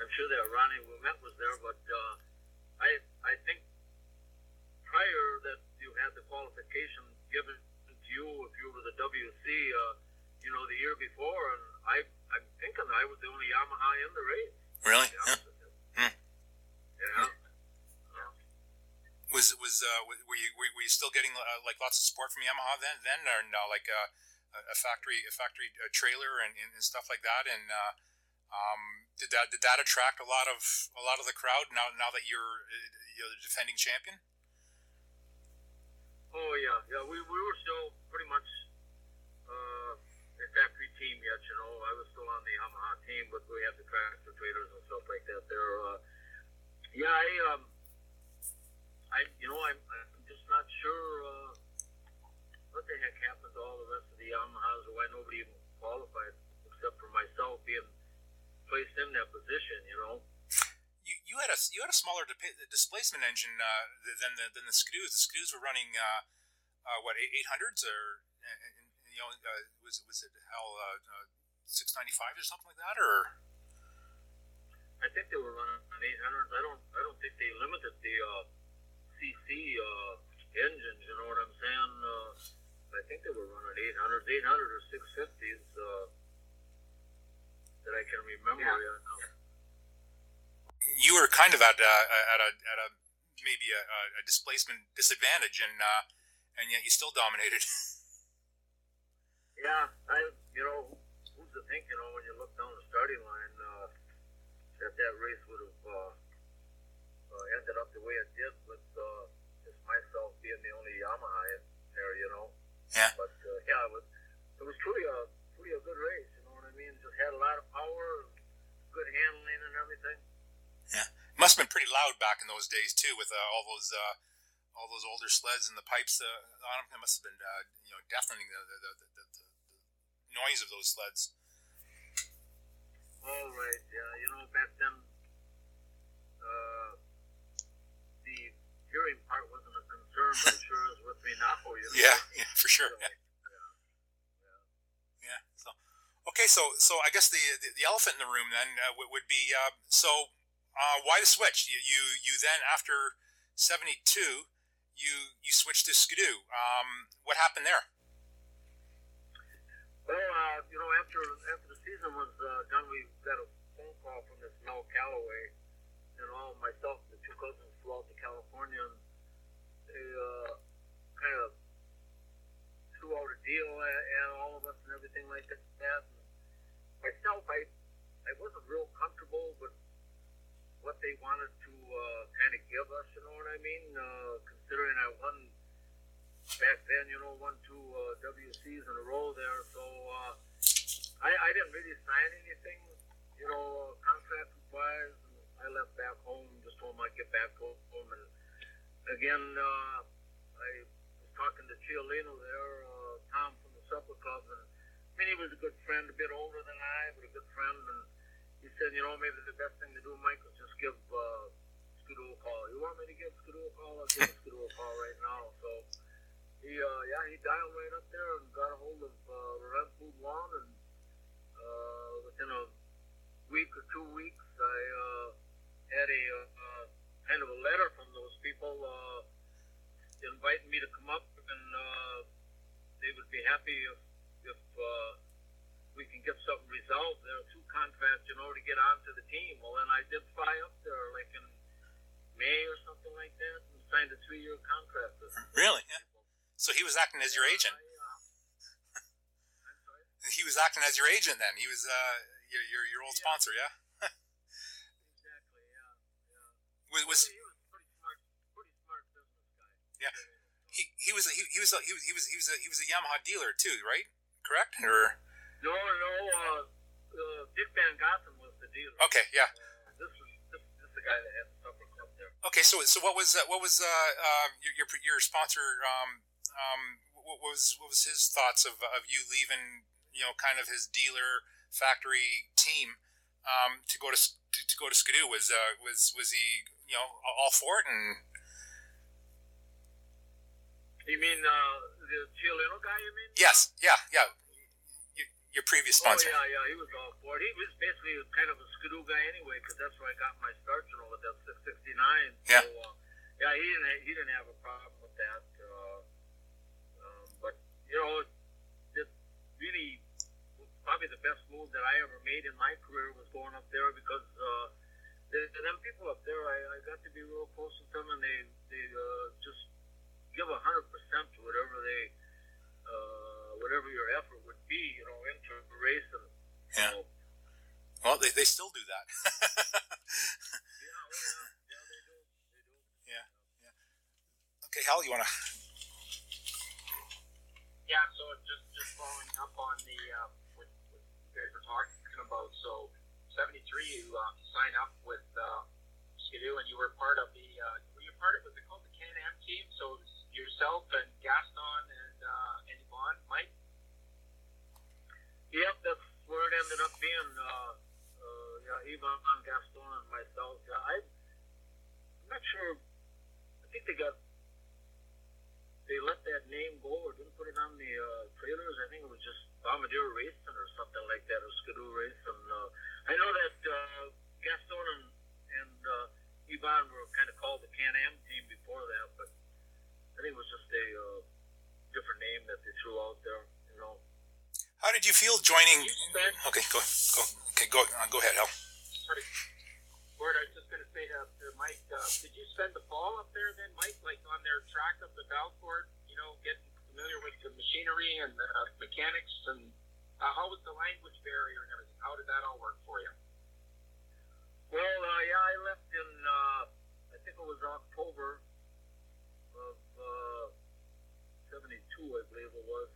I'm sure that Ronnie Ouimet was there. But uh, I I think prior that you had the qualification given to you if you were the WC, uh, you know, the year before, and I I'm thinking I was the only Yamaha in the race. Really? Yeah. Hmm. yeah. Was was uh, were you were you still getting uh, like lots of support from Yamaha then then or no like uh, a factory a factory uh, trailer and, and, stuff like that and uh, um, did that did that attract a lot of a lot of the crowd now now that you're you're the defending champion? Oh yeah, yeah. We, we were still pretty much uh, a factory team yet. You know, I was still on the Yamaha team, but we had the tractor trailers and stuff like that. There, uh, yeah. I, um, I, you know, I'm, I'm just not sure uh, what the heck happened to all the rest of the Yamahas, or why nobody even qualified except for myself being placed in that position. You know you, you had a you had a smaller displacement engine uh, than the than the Ski-Doos. The Ski-Doos were running uh, uh, what eight hundreds or you know uh, was was it hell uh, uh, six ninety five or something like that or. I think they were running eight hundreds. I don't I don't think they limited the CC engines. You know what I'm saying? I think they were running eight hundreds, eight hundred or six fifties that I can remember. Yeah. yeah you were kind of at a, at a, at a maybe a, a displacement disadvantage, and uh, and yet you still dominated. *laughs* yeah, I you know who's to think you know when you look down the starting line uh, that that race would have uh, uh, ended up the way it did with uh, just myself being the only Yamaha in there, you know. Yeah. But uh, yeah, it was it was truly a truly a good race. You know what I mean? Just had a lot of power, good handling, and everything. Yeah, it must have been pretty loud back in those days too, with uh, all those uh, all those older sleds and the pipes uh, on them. It must have been uh, you know deafening the the, the, the, the, noise of those sleds. All right, yeah, you know back then uh, the hearing part wasn't a concern, but it sure is with me now. You know? *laughs* Yeah, yeah, for sure. Yeah. yeah. yeah. So, okay, so so I guess the the, the elephant in the room then uh, would, would be uh, so uh, why the switch? You, you, you then after '72, you you switched to Ski-Doo. Um, what happened there? Well, uh, you know, after after the season was uh, done, we got a phone call from this Mel Calloway, and all myself and the two cousins flew out to California, and they uh, kind of threw out a deal and all of us and everything like that. And myself, I I wasn't real comfortable, but what they wanted to uh, kind of give us. You know what I mean? Uh, considering I won back then, you know, won two uh, WCs in a row there, so uh, I, I didn't really sign anything, you know, contract wise. I left back home, just told them I'd get back home, and again, uh, I was talking to Ciolino there, uh, Tom from the Supper Club, and He was a good friend, a bit older than I, but a good friend, and he said, you know, maybe the best thing to do, Mike, is just give uh, Ski-Doo a call. You want me to give Ski-Doo a call? I'll give *laughs* Ski-Doo a call right now. So he, uh, yeah, he dialed right up there and got a hold of uh, Laurent Boublon, and uh, within a week or two weeks, I uh, had a uh, kind of a letter from those people uh, inviting me to come up, and uh, they would be happy if if uh, we can get something resolved. There are two contracts, you know, to get onto the team. Well, then I did fly up there like in May or something like that, and signed a three-year contract. With really? Yeah. So he was acting as your agent. I, uh, He was acting as your agent then. He was uh, your, your your old Yeah. sponsor, yeah. *laughs* Exactly. Yeah. Yeah. Was, was he was pretty smart, pretty smart business guy. Yeah. he he was a, he, he was a, he was he was he was a, he was a Yamaha dealer too, right? Correct? Or No, no. Uh, uh, Dick Van Gotham was the dealer. okay, yeah. Uh, this was this, this is the guy that had the supper club there. Okay, so so what was uh, what was uh, uh, your, your your sponsor? Um, um, what was what was his thoughts of of you leaving? You know, kind of his dealer factory team um, to go to, to to go to Skidoo. Was uh, was was he you know all for it? And You mean uh, the Ciolino guy? You mean? yes, yeah, yeah. Your, your previous sponsor. Oh yeah, yeah. He was all for it. He was basically kind of a skidoo guy anyway, because that's where I got my start. You know, with that 669. Yeah. So, uh, yeah, he didn't he didn't have a problem with that. Uh, um, but you know, it really probably the best move that I ever made in my career was going up there because uh, the, them people up there, I, I got to be real close with them, and they they uh, just give a hundred percent to whatever they uh, whatever your effort would be, you know, into racing. Yeah. So, Well, they, they still do that. yeah, oh, yeah, yeah, they do, they do. okay, Hal, you want to? Yeah, so just just following up on the uh, what, what you guys were talking about. So, '73, you uh, signed up with uh, Skidoo, and you were part of the. Uh, were you part of was it called the Can-Am team? So it was yourself and Gaston and uh, and Yvon, Mike. Yep, that's where it ended up being. Uh, uh, yeah, Ivan Gaston and myself. Yeah, I, I'm not sure. I think they got they let that name go or didn't put it on the uh, trailers. I think it was just Bombardier Racing or something like that, or Skidoo Racing. Uh, I know that uh, Gaston and, and uh, Ivan were kind of called the Can-Am team before that, but I think it was just a uh, different name that they threw out there. You know. How did you feel joining? You Okay, go go. Okay, go uh, go ahead, Hal. sorry. Word, I was just going to say to, to Mike, uh, did you spend the fall up there then, Mike, like on their track up the Valcourt, you know, getting familiar with the machinery and the uh, mechanics and uh, how was the language barrier and everything? How did that all work for you? Well, uh, yeah, I left in, uh, I think it was October of uh, 72, I believe it was.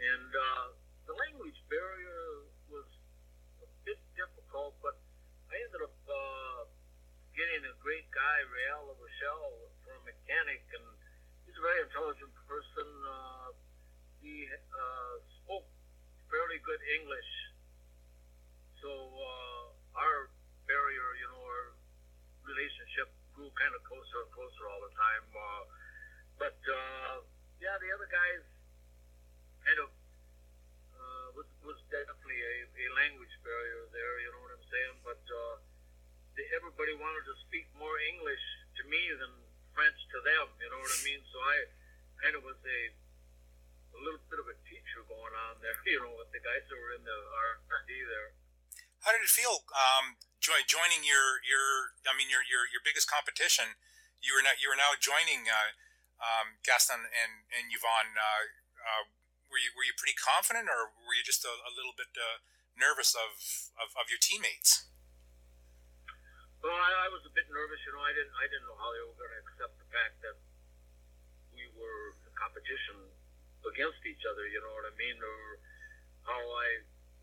And uh, the language barrier was a bit difficult, but I ended up uh, getting a great guy, Real Rochelle, for a mechanic, and he's a very intelligent person. Uh, he uh, spoke fairly good English. So uh, our barrier, you know, our relationship grew kind of closer and closer all the time. Uh, but uh, yeah, the other guys kind of uh, was was definitely a, a language barrier there. You know what I'm saying? But uh, they, everybody wanted to speak more English to me than French to them. You know what I mean? So I kind of was a a little bit of a teacher going on there. You know, with the guys that were in the R&D there. How did it feel um, join, joining your your I mean your your your biggest competition? You were now you were now joining uh, um, Gaston and and Yvon. Uh, uh, were you were you pretty confident, or were you just a, a little bit uh, nervous of, of, of your teammates? Well, I, I was a bit nervous. You know, I didn't I didn't know how they were going to accept the fact that we were in competition against each other. You know what I mean? Or how I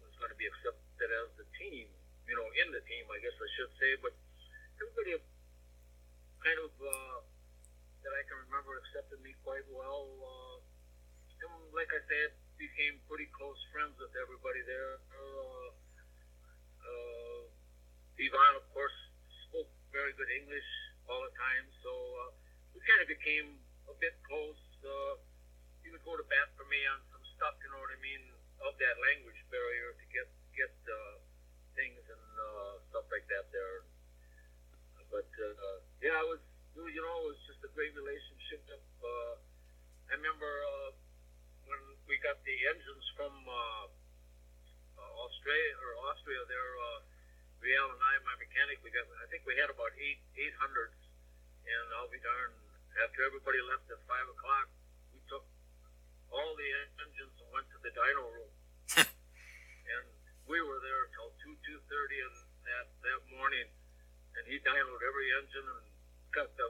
was going to be accepted as the team. You know, in the team, I guess I should say. But everybody kind of uh, that I can remember accepted me quite well. Uh, and like I said, became pretty close friends with everybody there. Uh, uh, Ivan, of course, spoke very good English all the time, so uh, we kind of became a bit close. Uh, he would go to bat for me on some stuff, you know what I mean, of that language barrier to get get uh, uh, stuff like that there. But uh, yeah, it was you know, it was just a great relationship. Uh, I remember uh, when we got the engines from uh, uh, Australia or Austria there. Uh, Riel and I, my mechanic, we got. I think we had about eight eight hundreds, and I'll be darned. After everybody left at five o'clock, we took all the engines and went to the dyno room, *laughs* and we were there till two two thirty that that morning, and he dynoed every engine and got the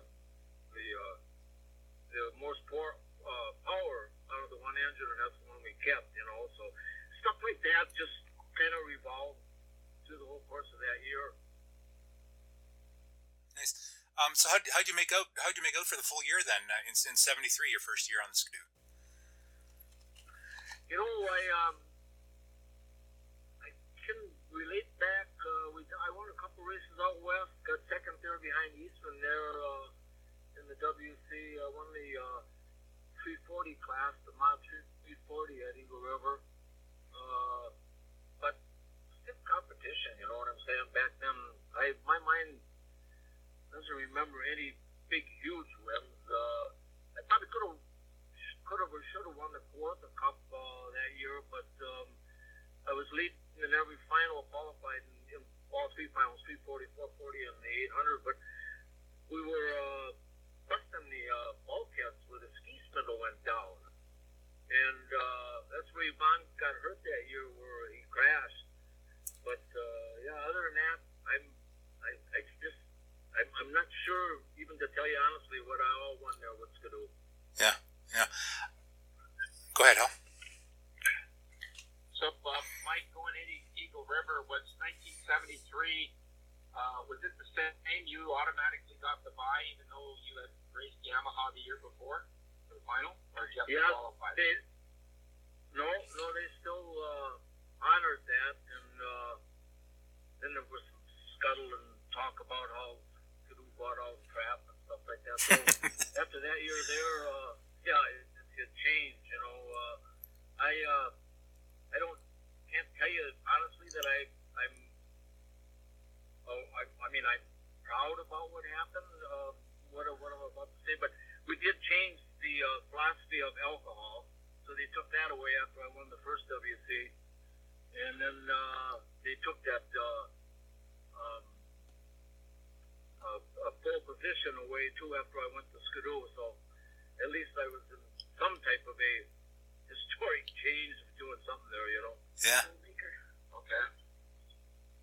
the uh, the most poor, uh, power out of the one engine, and that's the one we kept. You know, so stuff like that just kind of revolved through the whole course of that year. Nice. Um, so how how'd you make out? How'd you make out for the full year then? Uh, in in '73, your first year on the Skidoo. You know, I um, races out west. Got second there behind Eastman there uh, in the WC. I won the uh, 340 class, the Mod 340 at Eagle River. Uh, but stiff competition. You know what I'm saying? Back then, I my mind doesn't remember any big, huge wins. Uh, I probably could have, could have, or should have won the fourth cup uh, that year, but um, I was leading in every final, qualified in, in all three finals, 340, 440, and the 800. But we were uh, busting the uh, bulkheads where the ski spindle went down, and uh, that's where Yvon got hurt that year, where he crashed. But uh, yeah, other than that, I'm I, I just I'm, I'm not sure even to tell you honestly what I all won there with Skidoo. Yeah, yeah. Go ahead, Hal. So, uh, Mike, going into Eagle River was 1973. Uh, was it the same? You automatically got the buy, even though you had raced Yamaha the year before for the final, or did you have Yeah, to qualify? they, no, no, they still uh, honored that, and uh, then there was some scuttle and talk about how Skidoo bought all the crap and stuff like that. So *laughs* after that year there, uh, yeah, it, it changed. You know, uh, I uh, I don't can't tell you honestly that I I'm oh I, I mean I'm proud about what happened. Uh, what what I'm about to say, but we did change the uh, philosophy of alcohol. So they took that away after I won the first WC, and then uh, they took that uh, um, uh, a full position away too after I went to Skidoo. So at least I was in some type of a *laughs* historic change of doing something there, you know. Yeah. Okay.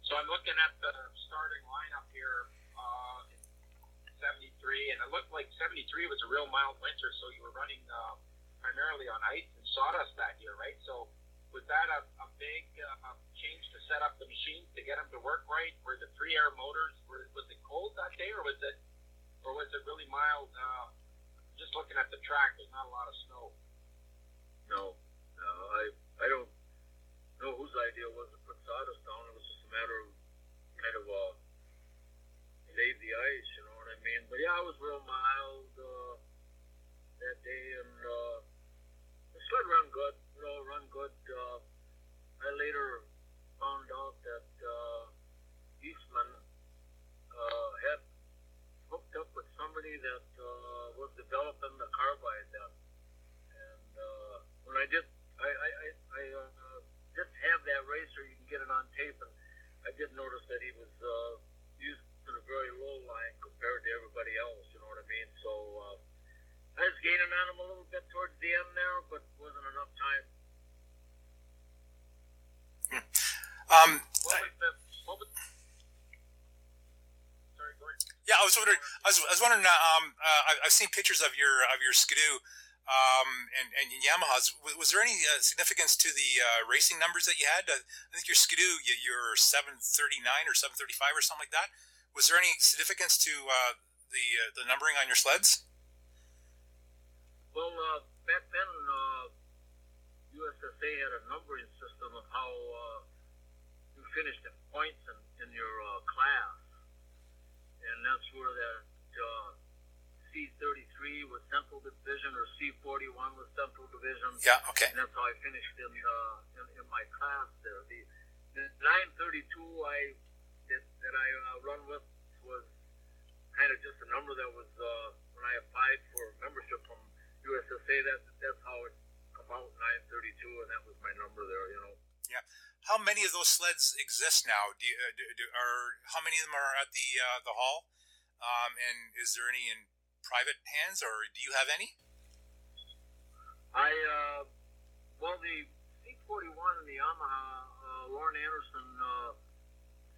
So I'm looking at the starting lineup here uh, 73, and it looked like 73 was a real mild winter, so you were running uh, primarily on ice and sawdust that year, right? So was that a, a big uh, change to set up the machines to get them to work right? Were the three air motors, were, was it cold that day, or was it, or was it really mild? Uh, just looking at the track, there's not a lot of snow. No, no, I I don't know whose idea was to put sawdust matter of kind of uh, lay the ice, you know what I mean? But yeah, it was real mild uh, that day, and uh, the sled run good, you know, run good. Uh, I later found out that uh, Eastman uh, had hooked up with somebody that uh, was developing the carbide then. And uh, when I did, I, I, I, I uh, did have that racer. You can get it on tape, and I did notice that he was uh, using a very low line compared to everybody else. You know what I mean? So uh, I was gaining on him a little bit towards the end there, but wasn't enough time. Um, What was the, what was, sorry, Gordon. yeah, I was wondering. I was, I was wondering. uh, Um, uh, I, I've seen pictures of your of your Skidoo, um, and and Yamahas. Was, there any uh, significance to the uh, racing numbers that you had? Uh, I think your Skidoo, you, you're seven thirty nine or seven thirty five or something like that. Was there any significance to uh, the uh, the numbering on your sleds? Well, uh, back then, USSA had a numbering system of how you finished in points in, in your class, and that's where that C33 was Central Division or C41 was Central Division. Yeah. Okay. And that's how I finished in uh, in, in my class there. The, the 932 I that, that I uh, run with was kind of just a number that was uh, I applied for membership from USSA. That that's how it come out 932, and that was my number there. You know. Yeah. How many of those sleds exist now? Do, you, uh, do, do are how many of them are at the uh, the hall? Um, and is there any in private hands, or do you have any? I uh, well the C41 and the Yamaha. Uh, Lauren Anderson uh,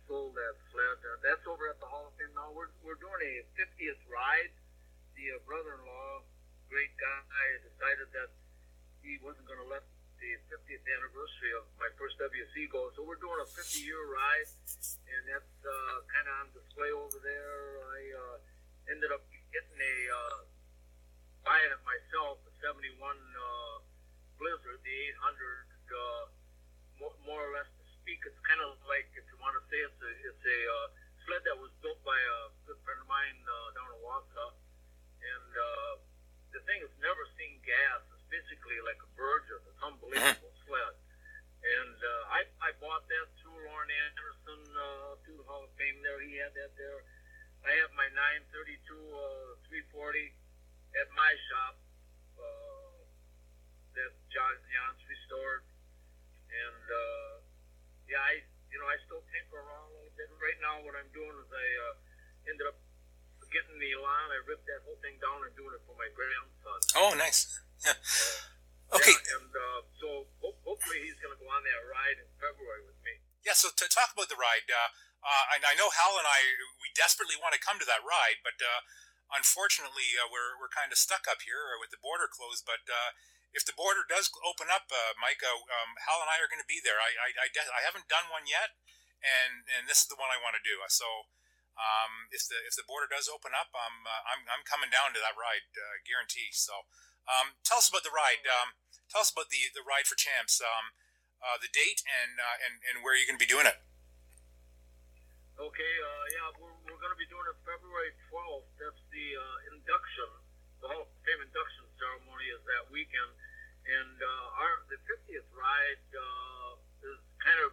sold that sled. Uh, that's over at the Hall of Fame now. We're we're doing a 50th ride. The uh, brother-in-law, great guy, decided that he wasn't going to let the 50th anniversary of my first WC go. So we're doing a 50 year ride, and that's uh, kind of on display over there. I uh, ended up getting a uh, buying it myself, a 71 uh, Blizzard, the 800, uh, more, more or less to speak. It's kind of like, if you want to say it's a, it's a uh, sled that was built by a good friend of mine uh, down in Wausau. And uh, the thing has never seen gas It's basically like a Berger. It's unbelievable *laughs* sled. And uh, I, I bought that through Lauren Anderson, uh, through the Hall of Fame there. He had that there. I have my 932 uh, 340 at my shop uh, that John Jans restored. And uh, yeah, I you know I still tinker around a little bit. Right now, what I'm doing is I uh, ended up getting the Elan. I ripped that whole thing down and doing it for my grandson. Oh, nice. Yeah. Okay. Yeah, and uh, so ho- hopefully he's going to go on that ride in February with me. Yeah. So to talk about the ride, uh, uh, and I know Hal and I we desperately want to come to that ride, but uh, unfortunately uh, we're we're kind of stuck up here with the border closed. But uh, if the border does open up, Mike, um, Hal and I are going to be there. I I, I, de- I haven't done one yet, and and this is the one I want to do. So. Um, if the if the border does open up, I'm I'm, I'm coming down to that ride, guarantee. So um, tell us about the ride. Um, tell us about the, the ride for champs, um, uh, the date, and, uh, and and where you're going to be doing it. Okay, uh, yeah, we're, we're going to be doing it February 12th. That's the uh, induction, the Hall of Fame induction ceremony is that weekend, and uh, our the 50th ride uh, is kind of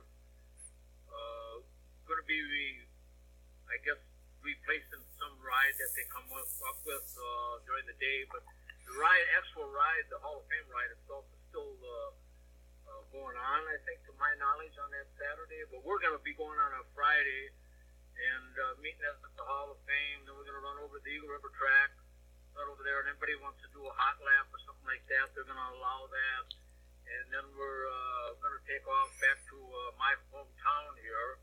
going to be, I guess, replacing some ride that they come up, up with during the day, but the ride, actual ride, the Hall of Fame ride itself is still uh, uh, going on, I think, to my knowledge, on that Saturday. But we're going to be going on a Friday and uh, meeting at the Hall of Fame. Then we're going to run over the Eagle River track, right over there. And anybody wants to do a hot lap or something like that, they're going to allow that. And then we're uh, going to take off back to uh, my hometown here.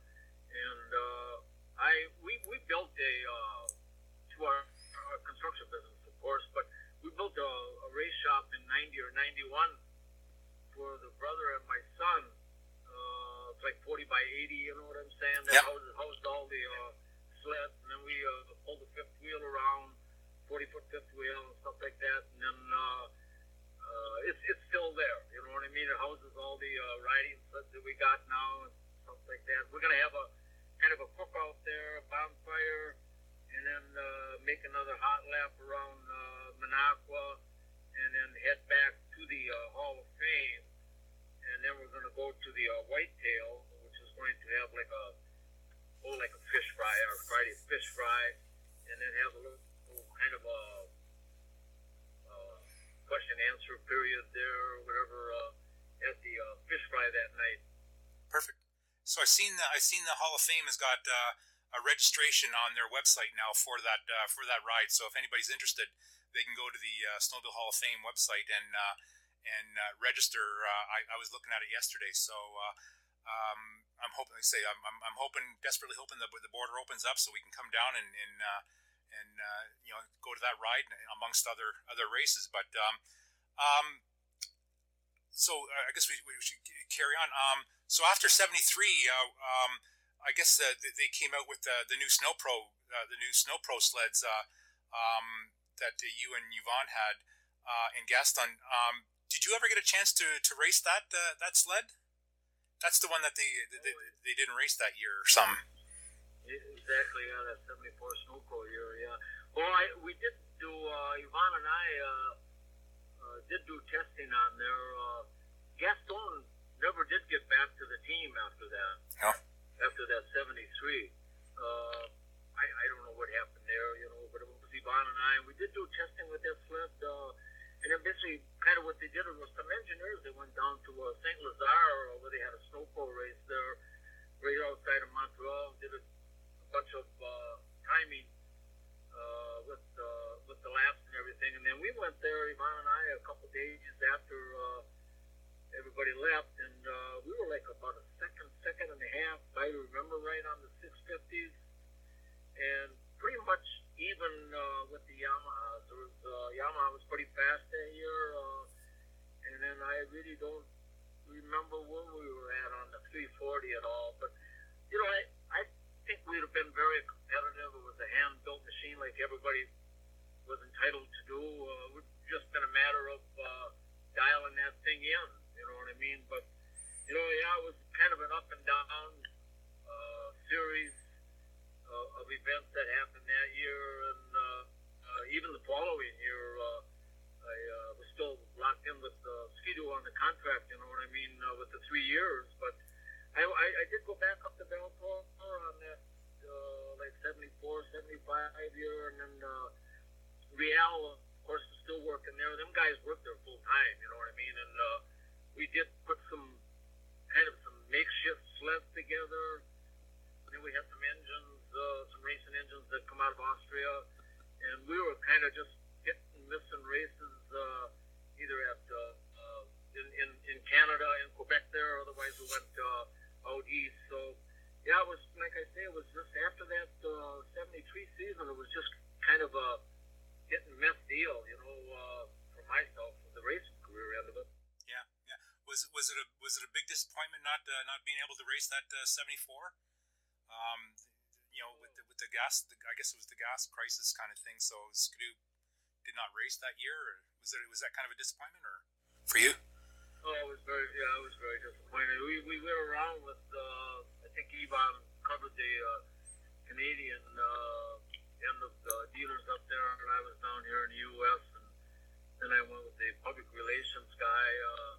And uh, I we, we built a uh, to our, our construction business, of course, but we built a, a race shop in 90 or 91 for the brother and my son. Uh, it's like 40 by 80, you know what I'm saying? That yep. housed, housed all the uh, sleds, and then we uh, pulled the fifth wheel around, 40 foot fifth wheel and stuff like that. And then uh, uh, it's it's still there, you know what I mean? It houses all the uh, riding sleds that we got now and stuff like that. We're gonna have a kind of a cookout there, a bonfire and then uh, make another hot lap around uh, Minocqua, and then head back to the uh, Hall of Fame, and then we're going to go to the uh, Whitetail, which is going to have like a oh like a fish fry or Friday fish fry, and then have a little, little kind of a uh, question answer period there or whatever uh, at the uh, fish fry that night. Perfect. So I seen the Hall of Fame has got. Uh, a registration on their website now for that uh, for that ride. So if anybody's interested, they can go to the uh, Snowmobile Hall of Fame website and uh, and uh, register. Uh, I, I, was looking at it yesterday, so um, I'm hoping. I say I'm, I'm, I'm, hoping desperately hoping that the border opens up so we can come down and and, and you know go to that ride amongst other other races. But um, um, so I guess we, we should carry on. Um, so after '73. uh, Um, I guess uh, they came out with the, the new Snow Pro, uh, the new Snow Pro sleds uh, um, that uh, you and Yvon had uh, in Gaston. Um, did you ever get a chance to, to race that uh, that sled? That's the one that they, they they didn't race that year or something. Exactly, yeah, that '74 Snow Pro year, yeah. Well, I, we did do Yvon and I did do testing on there. Gaston never did get back to the team after that. Yeah after that 73. Uh, I, I don't know what happened there, you know, but it was Yvon and I. We did do testing with that sled. Uh, and then basically, kind of what they did was some engineers, they went down to uh, St. Lazare, where they had a snow race there, right outside of Montreal, did a, a bunch of uh, timing uh, with uh, with the laps and everything. And then we went there, Yvon and I, a couple days after uh, everybody left, and uh, we were like about a second, second and a half, if I remember right, on the 650s, and pretty much even uh, with the Yamaha. There was uh, Yamaha was pretty fast that year, uh, and then I really don't remember where we were at on the 340 at all. But you know, I I think we'd have been very competitive. It was a hand-built machine, like everybody was entitled to do. Uh, it would just been a matter of uh, dialing that thing in. You know what I mean? But you know, yeah, it was kind of an up and down uh, series uh, of events that happened that year, and uh, uh, even the following year, uh, I uh, was still locked in with uh, Ski-Doo on the contract. You know what I mean? Uh, with the three years, but I, I, I did go back up to Valcourt on that uh, like 74, 75 year, and then uh, Real, of course, is still working there. Them guys work there full time. You know what I mean? And uh, we did put some kind of some makeshift sleds together. Then we had some engines uh, some racing engines that come out of Austria, and we were kind of just getting missing races uh, either at uh, uh, in, in in Canada in Quebec there, otherwise we went uh, out east. So yeah, it was like I say, it was just after that uh, '73 season, it was just kind of a hit and miss deal, you know, uh, for myself, for the racing career end of it. Yeah, yeah. Was was it a was it a big disappointment not uh, not being able to race that uh, '74? Um, you know, with the, with the gas, the, I guess it was the gas crisis kind of thing. So Ski-Doo did not race that year, or was it was that kind of a disappointment, or for you? Oh, I was very yeah, I was very disappointed. We we were around with uh, I think Yvon covered the uh, Canadian uh, end of the dealers up there, and I was down here in the U.S. and then I went with the public relations guy uh,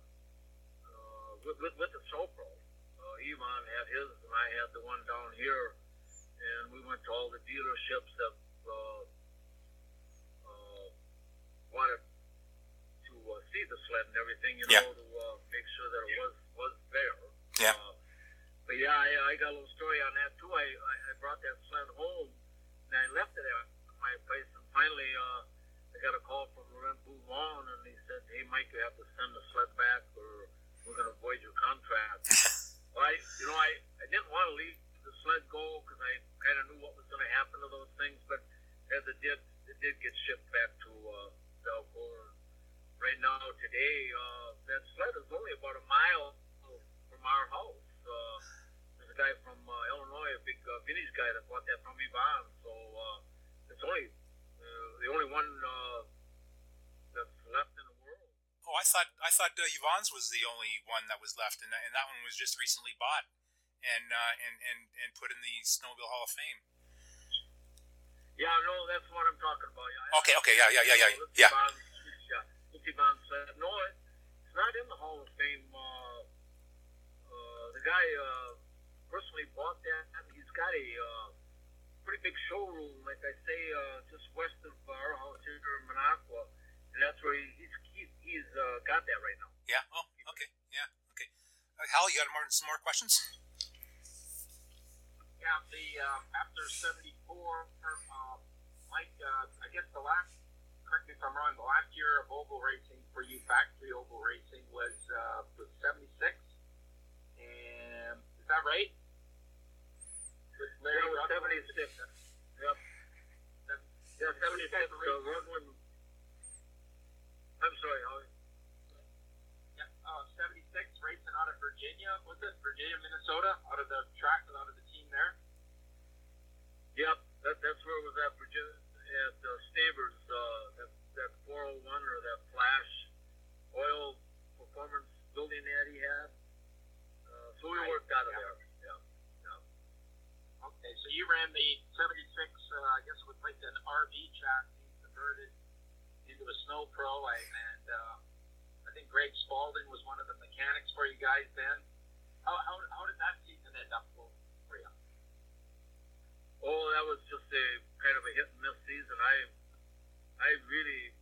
uh, with, with with the Sno-Pro. Uh, Yvon had his, and I had the one down here and we went to all the dealerships that uh, uh, wanted to uh, see the sled and everything, you yeah. know, to uh, make sure that it was was there. Yeah. Uh, but yeah, I, I got a little story on that too. I, I, I brought that sled home and I left it at my place, and finally uh, I got a call from Laurent Beaudoin, and he said, "Hey, Mike, you have to send the sled back, or we're going to void your contract." *laughs* well, I, you know, I, I didn't want to leave the sled go because I kind of knew what was going to happen to those things. But as it did, it did get shipped back to uh, Valcourt. Right now, today, uh, that sled is only about a mile from our house. Uh, a guy from uh, Illinois, a big uh, vintage guy that bought that from Yvon. So uh, it's only uh, the only one uh, that's left in the world. Oh, I thought I thought uh, Yvon's was the only one that was left, and, and that one was just recently bought and uh, and and and put in the Snowmobile Hall of Fame. Yeah, no, that's what I'm talking about. Yeah, okay, okay, yeah, yeah, yeah, yeah, yeah. Bond, yeah, Bond said, no, it's not in the Hall of Fame. Uh, uh, the guy uh, personally bought that. He's got a uh, pretty big showroom, like I say, uh, just west of our house here in Minocqua, and that's where he, he's he, he's uh, got that right now. Yeah. Oh, okay. Yeah. Okay. Uh, Hal, you got more, some more questions? Yeah, the uh, after '74, uh, Mike, uh, I guess the last, correct me if I'm wrong, the last year of oval racing for you, factory oval racing, was uh, was '76, and is that right? With Larry yeah, '76. Yep. Yeah, '76. So Rugland. I'm sorry, Holly. Yeah, uh, '76 racing out of Virginia. Was it Virginia, Minnesota? Out of the track, and out of the team there. Yep, that, that's where it was at Virginia at uh, Stavers. Uh, that that 401 or that Flash oil performance building that he had. Uh, so we worked out of there. Okay, so you ran the 76, uh, I guess it was like an RV chassis converted into a snow pro, and uh, I think Greg Spalding was one of the mechanics for you guys then. How, how, how did that season end up for you? Oh, that was just a kind of a hit and miss season. I I really,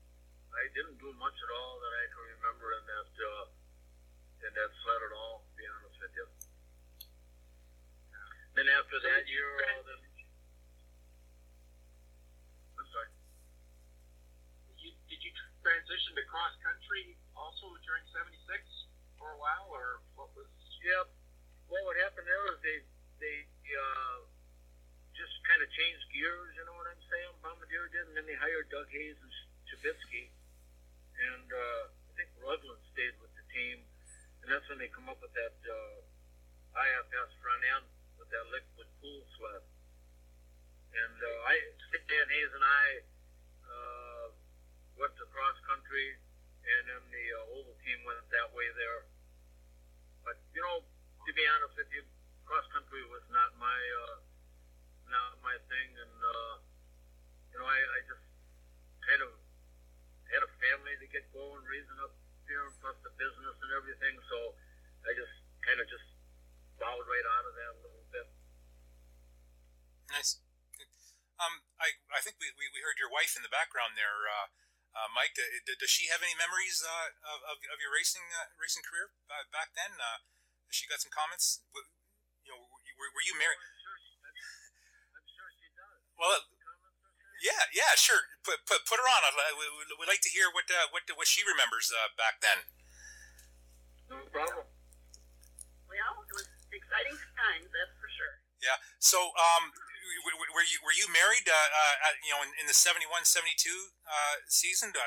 I didn't do much at all that I can remember in that uh, in that sled at all. To be honest with you. Then after that year, uh, then I'm sorry. You, did you transition to cross country also during '76 for a while, or what was? Yep. Well, what happened there was they they uh, just kind of changed gears. You know what I'm saying? Bombardier did, and then they hired Doug Hayes and Chabitsky, and uh, I think Rugland stayed with the team, and that's when they come up with that uh, IFS front end that liquid cool sled. And uh, I, Dan Hayes and I uh, went to cross country, and then the uh, oval team went that way there. But you know, to be honest with you, cross country was not my uh, not my thing, and uh, you know, I, I just kind of had a family to get going, raising up here, plus the business and everything. So I just kind of just bowed right out of that. Nice. Um, I, I think we, we, we heard your wife in the background there, uh, uh, Mike. Uh, does she have any memories uh, of, of, of your racing uh, racing career back then? Uh, has she got some comments? You know, were, were you married? I'm sure she, I'm, I'm sure she does. Well, Comments on that? yeah, yeah, sure. Put, put, put her on. I'd, we- we'd like to hear what uh, what what she remembers uh, back then. No problem. Well, it was exciting times, that's for sure. Yeah. So, um, were you were you married? Uh, uh, you know, in, in the 71, 72 uh, season uh,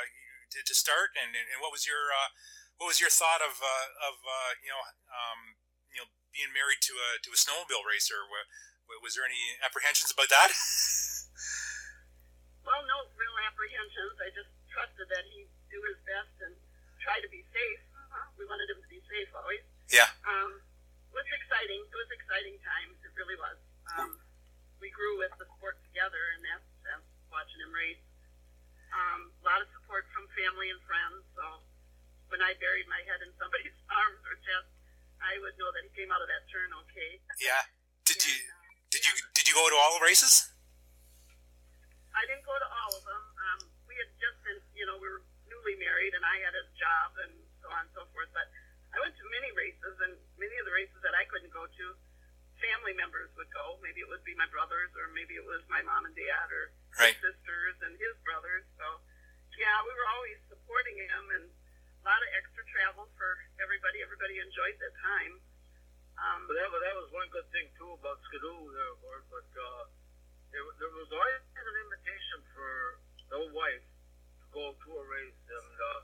to, to start, and, and, and what was your uh, what was your thought of uh, of uh, you know um, you know being married to a to a snowmobile racer? Wa- wa- Was there any apprehensions about that? *laughs* Well, no real apprehensions. I just trusted that he'd do his best and try to be safe. Uh-huh. We wanted him to be safe always. yeah. Um, it was exciting. It was exciting times. It really was. Um, we grew with the sport together, and that's, that's watching him race. Um, a lot of support from family and friends. So when I buried my head in somebody's *laughs* arms or chest, I would know that he came out of that turn okay. Yeah. Did you And, uh, did you did you go to all the races? I didn't go to all of them. Um, we had just been, you know, we were newly married, and I had a job and so on and so forth. But I went to many races, and many of the races that I couldn't go to, family members would go. Maybe it would be my brothers, or maybe it was my mom and dad, or Right. his sisters and his brothers. So, yeah, we were always supporting him, and a lot of extra travel for everybody. Everybody enjoyed that time. Um, But that was that was one good thing too about Skidoo there, Gord. But uh, there, there was always an invitation for the wife to go to a race, and uh,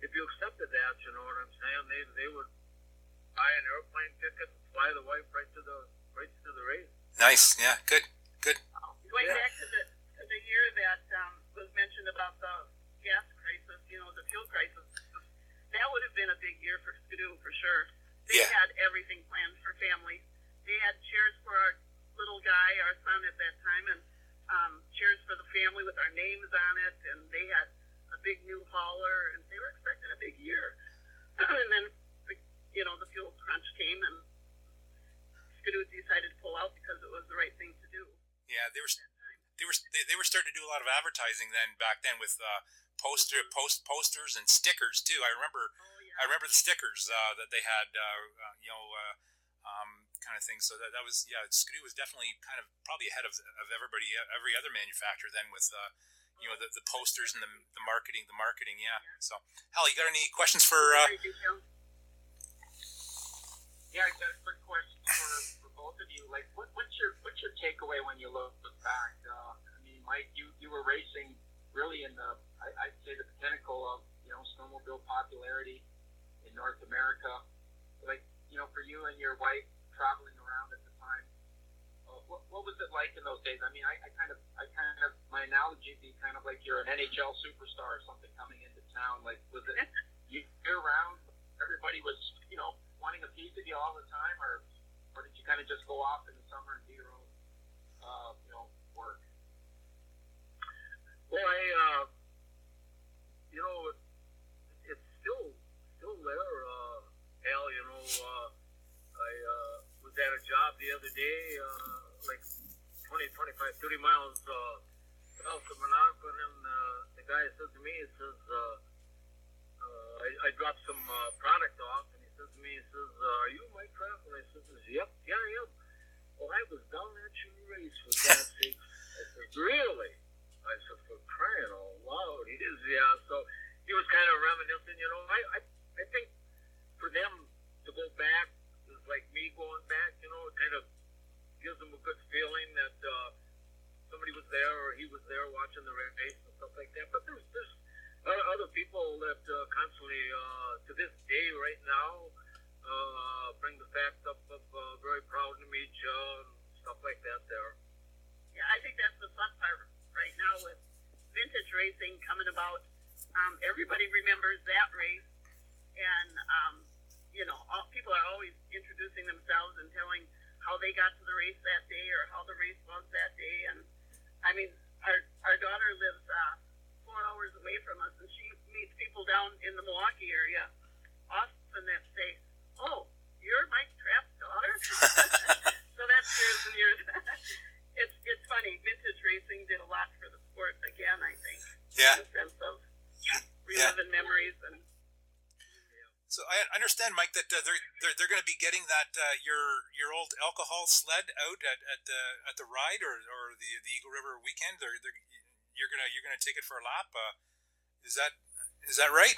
if you accepted that, you know what I'm saying, they they would buy an airplane ticket, fly the wife right to the right to the race. Nice. Yeah. Good. Good. Going Yeah. back to the to the year that um, was mentioned about the gas crisis, you know, the fuel crisis, that would have been a big year for Skidoo for sure. They Yeah. had everything planned for families. They had chairs for our little guy, our son at that time, and um, chairs for the family with our names on it, and they had a big new hauler, and they were expecting a big year. *clears throat* and then, you know, the fuel crunch came, and Decided to pull out because it was the right thing to do. Yeah. They were they were they, they were starting to do a lot of advertising then back then with uh, poster post posters and stickers too. I remember Oh yeah. I remember the stickers uh, that they had, uh, uh, you know, uh, um, kind of thing. So that, that was yeah, Skidoo was definitely kind of probably ahead of, of everybody, every other manufacturer then with. Uh, you know the, the posters and the, the marketing, the marketing, yeah. So, Hal, you got any questions for? Uh, Yeah, I got a quick question for, for both of you. Like, what, what's your what's your takeaway when you look back? Uh, I mean, Mike, you, you were racing really in the I, I'd say the pinnacle of you know snowmobile popularity in North America. Like, you know, for you and your wife traveling around at the time, uh, what, what was it like in those days? I mean, I, I kind of I kind of my analogy would be kind of like you're an NHL superstar or something coming into town. Like, was it *laughs* year round? Everybody was you know wanting a piece of you all the time, or or did you kind of just go off in the summer and do your own, uh, you know, work? Well, I, uh, you know, it, it's still still there, uh, Al. You know, uh, I uh, was at a job the other day, uh, like 20, 25, 30 miles uh, south of Minocqua, and uh, the guy says to me, he says, uh, uh, I, I dropped some uh, product off, and says to me, he says, uh, "Are you Mike Trapp?" And I says, "Yep, yeah, I am." Well, I was down at your race for God's *laughs* sake. I said, "Really?" I said, "For crying out loud!" He is, yeah. So he was kind of reminiscing. You know, I, I, I think for them to go back is like me going back. You know, it kind of gives them a good feeling that uh, somebody was there or he was there watching the race and stuff like that. But there's there's other people that uh, constantly, uh, to this day, right now, uh, bring the facts up of uh, very proud to meet you and stuff like that. There. Yeah, I think that's the fun part right now with vintage racing coming about. Um, everybody remembers that race, and um, you know, all, people are always introducing themselves and telling how they got to the race that day or how the race was that day. And I mean, our our daughter lives uh, hours away from us, and she meets people down in the Milwaukee area often that say, "Oh, you're Mike Trapp's daughter." *laughs* so that's years and years. *laughs* it's it's funny. Vintage racing did a lot for the sport again. I think. Yeah. In the sense of reliving memories and. So I understand, Mike, that uh, they're they're, they're going to be getting that uh, your your old alcohol sled out at, at the at the ride or, or the the Eagle River weekend. They're, they're you're gonna you're gonna take it for a lap. Uh, is that is that right?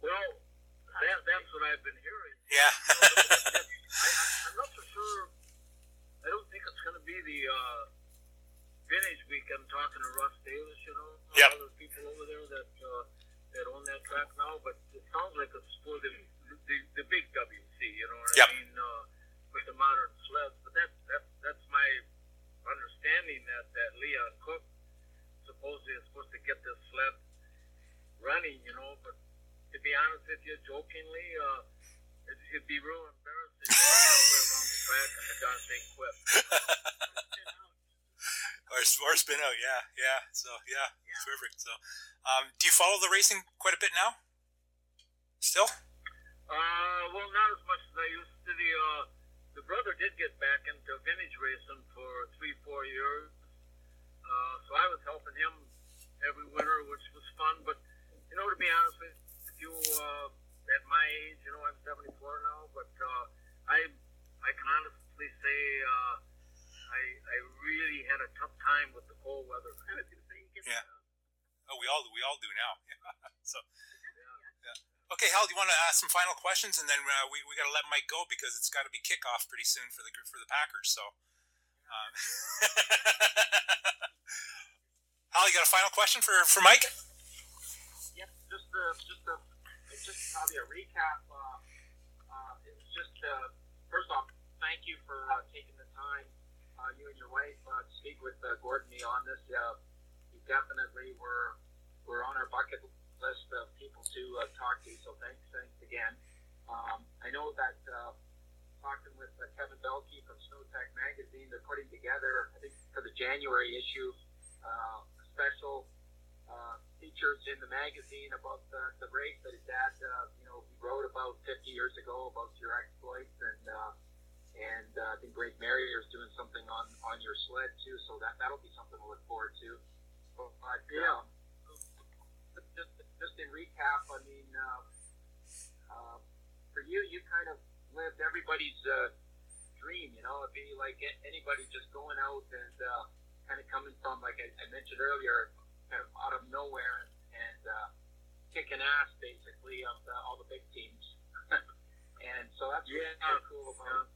Well, that, that's what I've been hearing. Yeah. *laughs* I, I'm not so sure. I don't think it's going to be the uh, vintage week. I'm talking to Russ Davis, you know, Yep. other people over there that uh, that own that track now. But it sounds like it's for the the, the big WC, you know what Yep. I mean, uh, with the modern sleds. But that's that's that's my understanding that that Leon Cook supposedly is supposed to get this sled running, you know. But to be honest with you, jokingly, uh, it, it'd be real embarrassing if I around the track and the darn thing quit. *laughs* or, or spin out? Yeah, yeah. So yeah, perfect. So, um, do you follow the racing quite a bit now? Still? Uh, well, not as much as I used to. The uh, the brother did get back into vintage racing for three, four years. Uh, so I was honestly say uh, I I really had a tough time with the cold weather. I was going to say you get Yeah. Oh, we all we all do now. *laughs* so, yeah. Okay, Hal, do you want to ask some final questions, and then uh, we we got to let Mike go because it's got to be kickoff pretty soon for the for the Packers. So, um, *laughs* Hal, you got a final question for for Mike? Yep, just a, just a, just probably a recap. Uh, uh, it's just uh, first off, thank you for uh, taking the time, uh, you and your wife, uh, to speak with uh, Gordon me on this. Uh, you definitely were were on our bucket list of people to uh, talk to. So thanks, thanks again. Um, I know that uh, talking with uh, Kevin Belkey from Snowtech Magazine, they're putting together, I think, for the January issue, uh, special uh, features in the magazine about the, the race that his dad, uh, you know, wrote about 50 years ago about your exploits, and uh, and uh, I think Greg Marrier is doing something on on your sled too, so that that'll be something to look forward to. But Yeah. um, just just in recap, I mean, uh, uh, for you, you kind of lived everybody's uh, dream, you know, it'd be like anybody just going out and uh, kind of coming from, like I, I mentioned earlier, kind of out of nowhere and, and uh, kicking ass basically of the, all the big teams. *laughs* and so that's Yeah. kind of cool about, the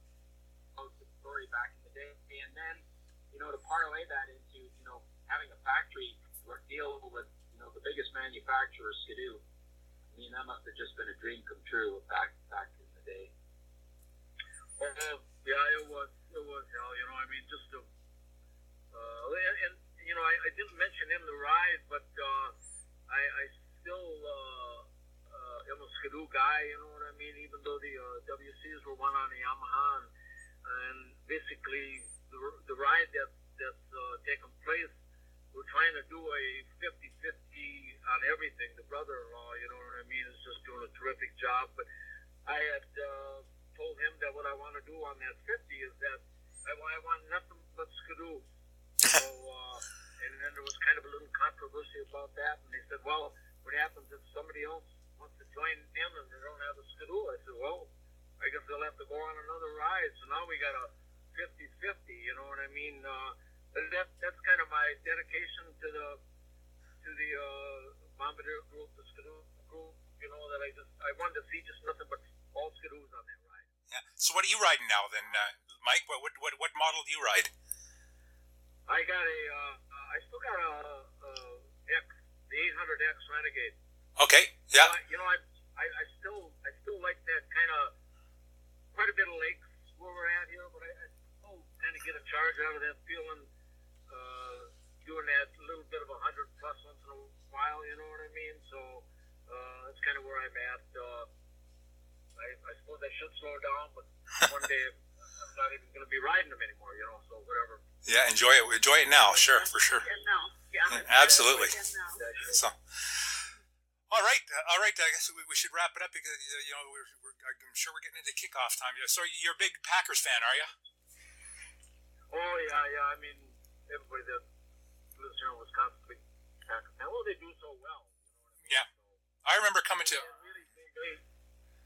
story back in the day. And then, you know, to parlay that into, you know, having a factory deal with, you know, the biggest manufacturer, Skidoo. I mean, that must have just been a dream come true back back in the day. Uh, yeah, it was. It was hell. You know, I mean, just to, uh, and, and you know, I, I didn't mention him the ride, but uh, I, I still uh, uh, am a Skidoo guy. You know what I mean? Even though the uh, WCs were won on the Yamaha, and, and basically the, the ride that that's uh, taken place, we're trying to do a 50-50 on everything. The brother-in-law, you know what I mean, is just doing a terrific job. But I had uh, told him that what I want to do on that 50 is that I, I want nothing but Skidoo. So, *laughs* uh, and then there was kind of a little controversy about that. And they said, well, what happens if somebody else wants to join them and they don't have a skidoo? I said, well, I guess they'll have to go on another ride. So now we got a 50-50, you know what I mean? Uh, that, that's kind of my dedication to the to the uh, Bombardier group, the skidoo group. You know that I just I wanted to see just nothing but all skidoos on that ride. Yeah. So what are you riding now then, uh, Mike? What, what what what model do you ride? I got a uh, I still got a, a X, the 800X Renegade. Okay. Yeah. Uh, you know, I, I I still I still like that kind of quite a bit of lakes where we're at here, but I, I still kind of get a charge out of that feeling. Uh, doing that little bit of a hundred plus once in a while, you know what I mean? So uh, that's kind of where I'm at. Uh, I, I suppose I should slow down, but *laughs* one day I'm not even going to be riding them anymore, you know. So whatever. Yeah, enjoy it. Enjoy it now. Sure, for sure. And now, yeah. Yeah, absolutely. And now. So, all right, uh, all right. I guess we, we should wrap it up because uh, you know we're, we're, I'm sure we're getting into kickoff time. So you're a big Packers fan, are you? Oh yeah, yeah. I mean, everybody that lives here in Wisconsin, big Packers fan. Well, they do so well. You know what I mean? Yeah. So, I remember coming to. really, Green Bay,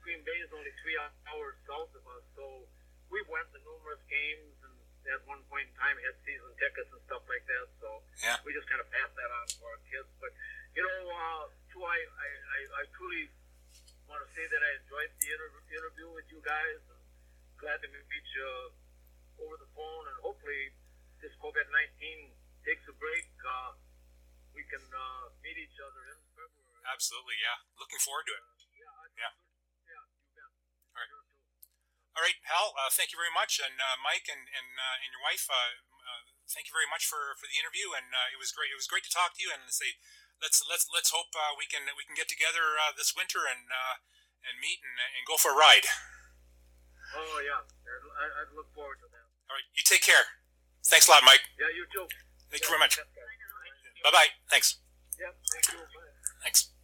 Green Bay is only three hours south of us, so we went to numerous games and at one point in time had season tickets and stuff like that. So Yeah. we just kind of passed that on to our kids. But you know, uh, too, I, I, I, truly want to say that I enjoyed the inter- interview with you guys and glad to meet you over the phone. And hopefully, this COVID nineteen takes a break. Uh, we can uh, meet each other in February. Absolutely, yeah. Looking forward to it. Yeah. I- Yeah. Yeah. All right. Sure All right, Hal. Uh, thank you very much, and uh, Mike and and, uh, and your wife. Uh, uh, thank you very much for, for the interview, and uh, it was great. It was great to talk to you, and say let's let's let's hope uh, we can we can get together uh, this winter and uh, and meet and, and go for a ride. Oh yeah, I, I'd look forward to that. All right, you take care. Thanks a lot, Mike. Yeah, you too. Thank you very much. Bye bye. Thanks. Yeah, thank you. Bye. Thanks.